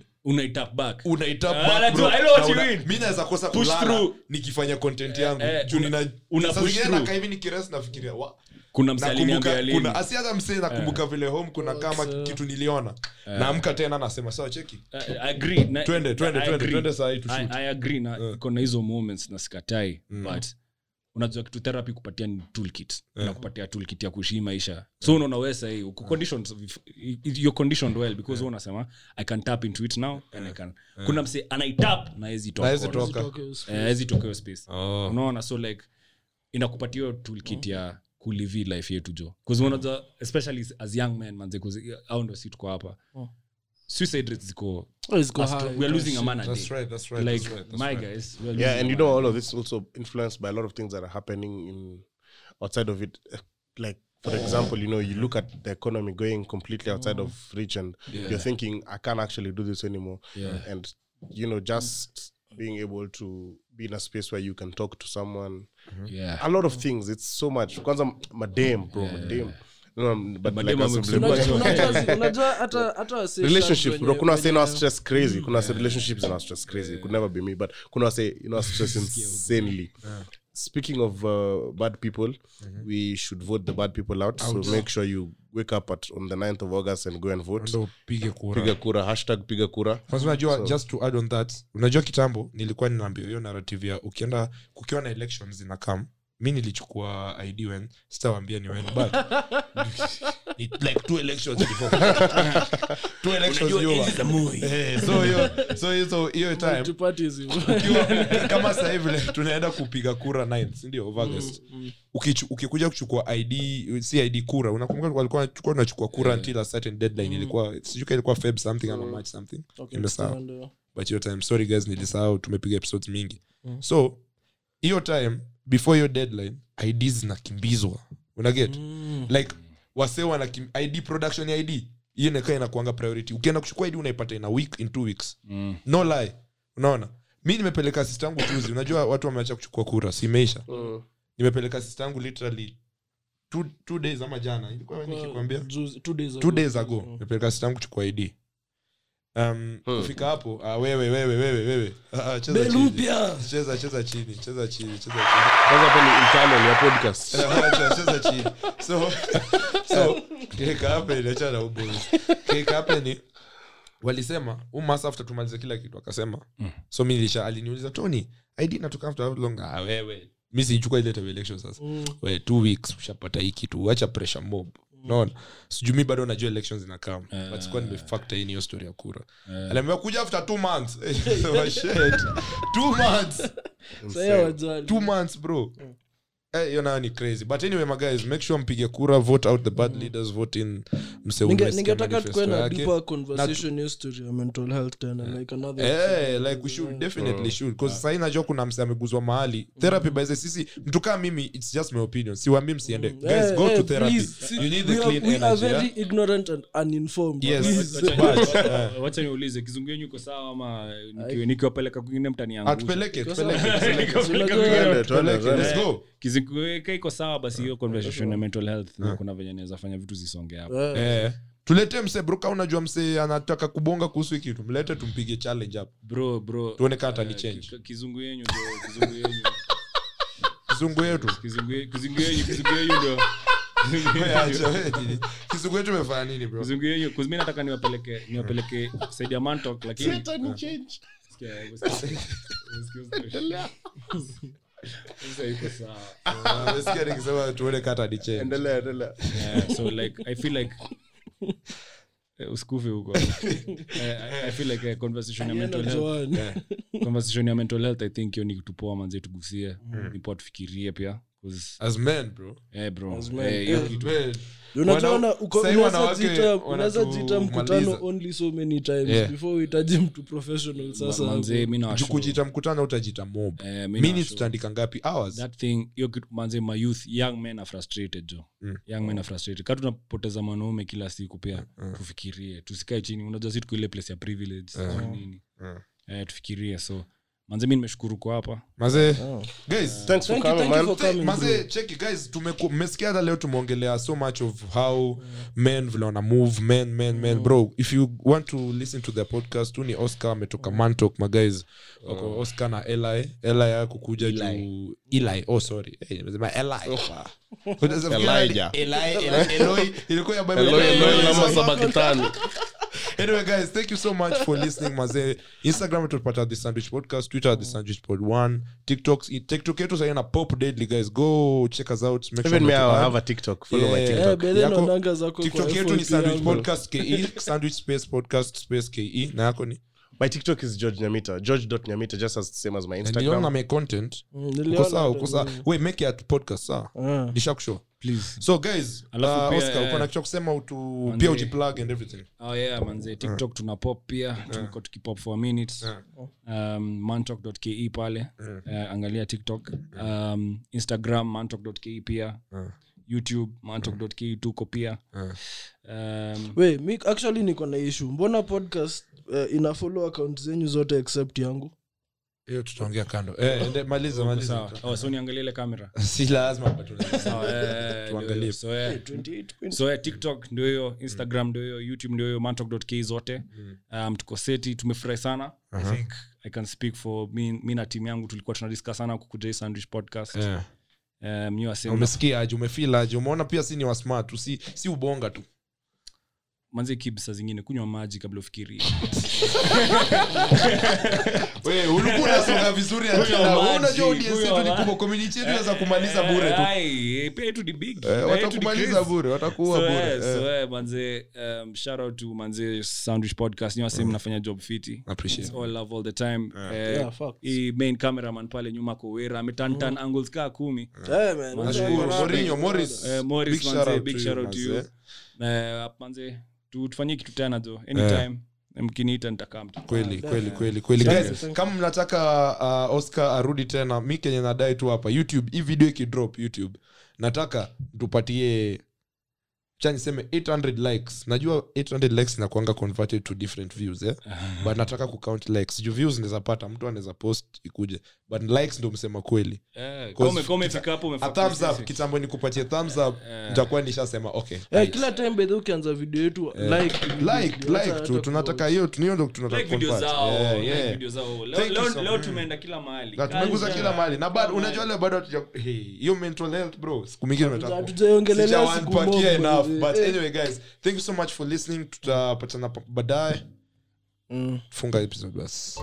mi naweza kosa kulala nikifanya content yangu. Eh, juu una- nina una saa push zingine through. nakaa hivi nikirest nafikiria kuna msaliniambia nakumbuka lini kuna asi hata msee nakumbuka vile home kuna kama kitu niliona. Naamka tena nasema sawa cheki. Agree. Na- Twende, hizo moments na sikatai but unajua kitu therapy kupatia ni toolkit. Na kupatia toolkit ya kuishi maisha. So unaona wewe sahii you're conditioned well because yeah. unasema i can tap into it now and i can. Kuna mse anaitap na hezi toka. So- Eh, hezi toka hiyo space. Oh. unaona so like inakupatia hiyo toolkit ya kulivi life yetu jo. Kuzunaja unajua especially as young men manze au ndo si tuko hapa. Suicide rates ziko Oh, it's go astro- high. we are losing a man a That's day. right, that's right, like that's right, that's my right. guys yeah and you know all of this also influenced by a lot of things that are happening in outside of it. Eh, like for example you know you look at the economy going completely outside of reach and you're thinking i can't actually do this anymore. Yeah. and you know just being able to be in a space where you can talk to someone yeah a lot of things it's so much kwanza madam bro but Madem kuna wase wenye- stress crazy kuna wase relationships na stress crazy could never be me but kuna wase stress insanely speaking of uh, bad people we should vote the bad people out, so make sure you wake up at on the 9th of august and go and vote. Ndo upige kura. Piga kura hashtag piga kura. Kwanza unajua just to add on that unajua kitambo nilikuwa ninaambia hiyo narrative ya ukienda kukiwa na elections zina come mi nilichukua id when sitawambia ni when but It like two elections before. Two elections. Nyuma eh so hiyo so hiyo so hiyo time. Two parties, kama sasa hivi tunaenda kupiga kura 9 sindio of august? Ukichu- ukikuja kuchukua id si id kura unakumbuka walikuwa tulikuwa tunachukua kura until a certain deadline ilikuwa sijui ilikuwa feb something ama march something Okay, Nimesahau. but your time sorry guys nilisahau tumepiga episodes mingi. So hiyo time before hiyo deadline IDs zinakimbizwa. Unaget like wase wana id production ya id hiyo inakaa inakuanga priority. Ukienda kuchukua id unaipata ina a week in two weeks. Mm. no lie. Unaona? Mi nimepeleka sistangu tuzi unajua watu wameacha kuchukua kura simeisha nimepeleka sistangu literally two, two days ama jana. Ilikuwa nikikwambia. two days two ago. days ago. Nimepeleka sistangu kuchukua id um, kufika hapo wewe wewe wewe wewe. Cheza chini. cheza cheza chini cheza chini cheza kwanza hapa ni internal ya podcast. Cheza chini. So so keka happen acha na uboys keka happen walisema umasa after kila kitu akasema. So mi nilisha aliniuliza tony id natoka after how long. Ah wewe. Mi sichukua ile election sasa. We two weeks ushapata hii kitu acha pressure mob naona sijui mi bado najua elections zinakam but sikuwa nimefactor in hiyo story ya kura. Aliambiwa kuja after two months. Oh, two months. Two bro. Eh, hiyo nayo ni crazy. But anyway my guys make sure mpige kura vote out the bad leaders vote in mseningetaka tukuwe na deeper conversation history ya mental health tena like another Eh, like we should definitely should because sahii najua kuna mse ameguzwa mahali. Therapy by the sisi mtu kaa mimi it's just my opinion. Siwambi msiende. Guys Eh, go eh, to therapy. please, see, you need the clean energy we are very yeah? ignorant and uninformed Yes. Wacha- niulize kizungu yenyu iko sawa ama nikiwapeleka kwingine mtaniangusha? Atupeleke tupeleke. let's go kizikuweka iko sawa basi hiyo conversation ya mental health na kuna venye naweza fanya vitu zisonge hapo. Eh, Eh, tulete mse bruka unajua mse anataka kubonga kuhusu hii kitu. Mlete tumpige challenge hapo. Bro bro. Tuone kama eh, atanichange change kizungu yenyu ndio kizungu yenyu. Kizungu yetu. Kizungu yenyu kizungu yenyu ndio. Acha, wewe nini? kizungu yetu imefanya nini bro? Kizungu yenyu. Kuz mi nataka niwapeleke niwapeleke ya lakini change. Sawa nikisema tuone kama atanichange Endelea, endelea. Yeah, so like i feel like eh, huko. Eh, I- i feel like a conversation ya mental health. Joan. conversation ya mental health i think hiyo ni tupoa manze tugusie. Ni poa tufikirie pia as men bro. Eh, bro. As men, eh, hiyo eh. Men. Unaweza mkutano only so many times Yeah. before uhitaji mtu professional sasa manze hapo. mi nawashow. Juu kujita mkutano utajita mob Eh, minutes nawashow. ngapi hours that thing hiyo kitu manze my youth young men are frustrated jo Mm. young men are frustrated ka tunapoteza mwanaume kila siku pia tufikirie tusikae chini unajua si tuko ile place ya privilege sijui nini Mm. eh, tufikirie so manze mi nimeshukuru kwa hapa Oh. mmesikia hata leo tumeongelea so much of how men vile wana move men men men bro if you want to listen to their podcast tu ni oscar ametoka mantok maguys wako oscar na eli eli yako kuja juu eli oh sorry hey, nimesema eli ilikuwa ya Bible. Anyway guys thank you so much for listening maze. Instagram tutapata the sandwich podcast twitter the sandwich pod one. Tiktok tiktok yetu saina na pop deadly guys. Go check us out. Make Even me, I have a TikTok. Follow my TikTok. yeah, Yako- tiktok yetu ni sandwich podcast ke sandwich space podcast space ke na yako ni My TikTok is George Nyamita. George.nyamita, just as same as my niliona my content? Mm, uko sawa uko sawa. Mimi. wait make it podcast sawa? Ah. nishakushow please. So guys Alafu uh, pia, oscar eh, uko na kitu kusema utu pia ujiplug and everything. Oh yeah manze. Tiktok tuna pop pia. Tumekuwa tukipop for a minute. Um, mantok.ke pale. Uh, angalia tiktok. Um, instagram mantok.ke pia youtube mantok.ke tuko pia. Um, we mi actually niko na issue. Mbona podcast uh, ina follow account zenyu zote except yangu? Hiyo tutaongea kando. Eh, maliza maliza oh, so niangalie ile kamera si lazima eh, Tuangalie. so, eh, so eh, tiktok ndio hiyo instagram ndio hiyo youtube ndio hiyo mantok.k zote. Um, tuko seti tumefurahi sana. I think i can speak for mi, mi na timu yangu tulikuwa tunadiscuss sana kukuja sandwich podcast. Eh. Um, nyi umesikia aje? Umefeel aje? Umeona pia si ni wasmart tu si, si ubonga tu manze kib saa zingine kunywa maji kabla ufikirie. Ulikuwa unasonga vizuri ati Kunywa na- maji, unajua audience yetu kunywa ni maji. kubwa community yetu inaweza kumaliza bure tu. Ai, pia yetu ni big. Pia yetu ni watakumaliza bure watakuua bure so, manze um, shout out to manze sandwich podcast. Nyi wasee mnafanya job fiti. All love all the time. Yeah, hii main cameraman pale nyuma kowera ametantan angles kaa kumi. Man, Nashukuru. Mourinho, Morris. Morris, Big manze, shout out big to shout out to you. manze. Manze. tu- tufanyie kitu tena jo anytime mkiniita nitakaa kweli kweli kweli kweli guys. kama mnataka uh, oscar arudi tena mi kenye nadai tu hapa youtube hii video ikidrop youtube. Nataka tupatie cha niseme 800 likes. Najua 800 likes inakuanga converted to different views eh? but nataka kucount likes. Juu views naweza pata mtu anaweza post ikuje. But likes ndo msema kweli. Up kitambo nikupatie thumbs up nitakuwa nishasema okay Eh, right. kila time bedhe ukianza video yetu like like like tu tunataka hiyo hiyo ndo tunataka Like video convert. zao, Yeah, like yeah. video zao. Leo- Thank you leo- so leo much. tumeenda kila mahali. Na tumeguza kila mahali. Na bado unajua leo bado hiyo mental health bro siku mingine nataka hatujaongelelea siku moja, eh, but eh. anyway guys thank you so much for listening tutapatana baadaye Mm. funga episode basi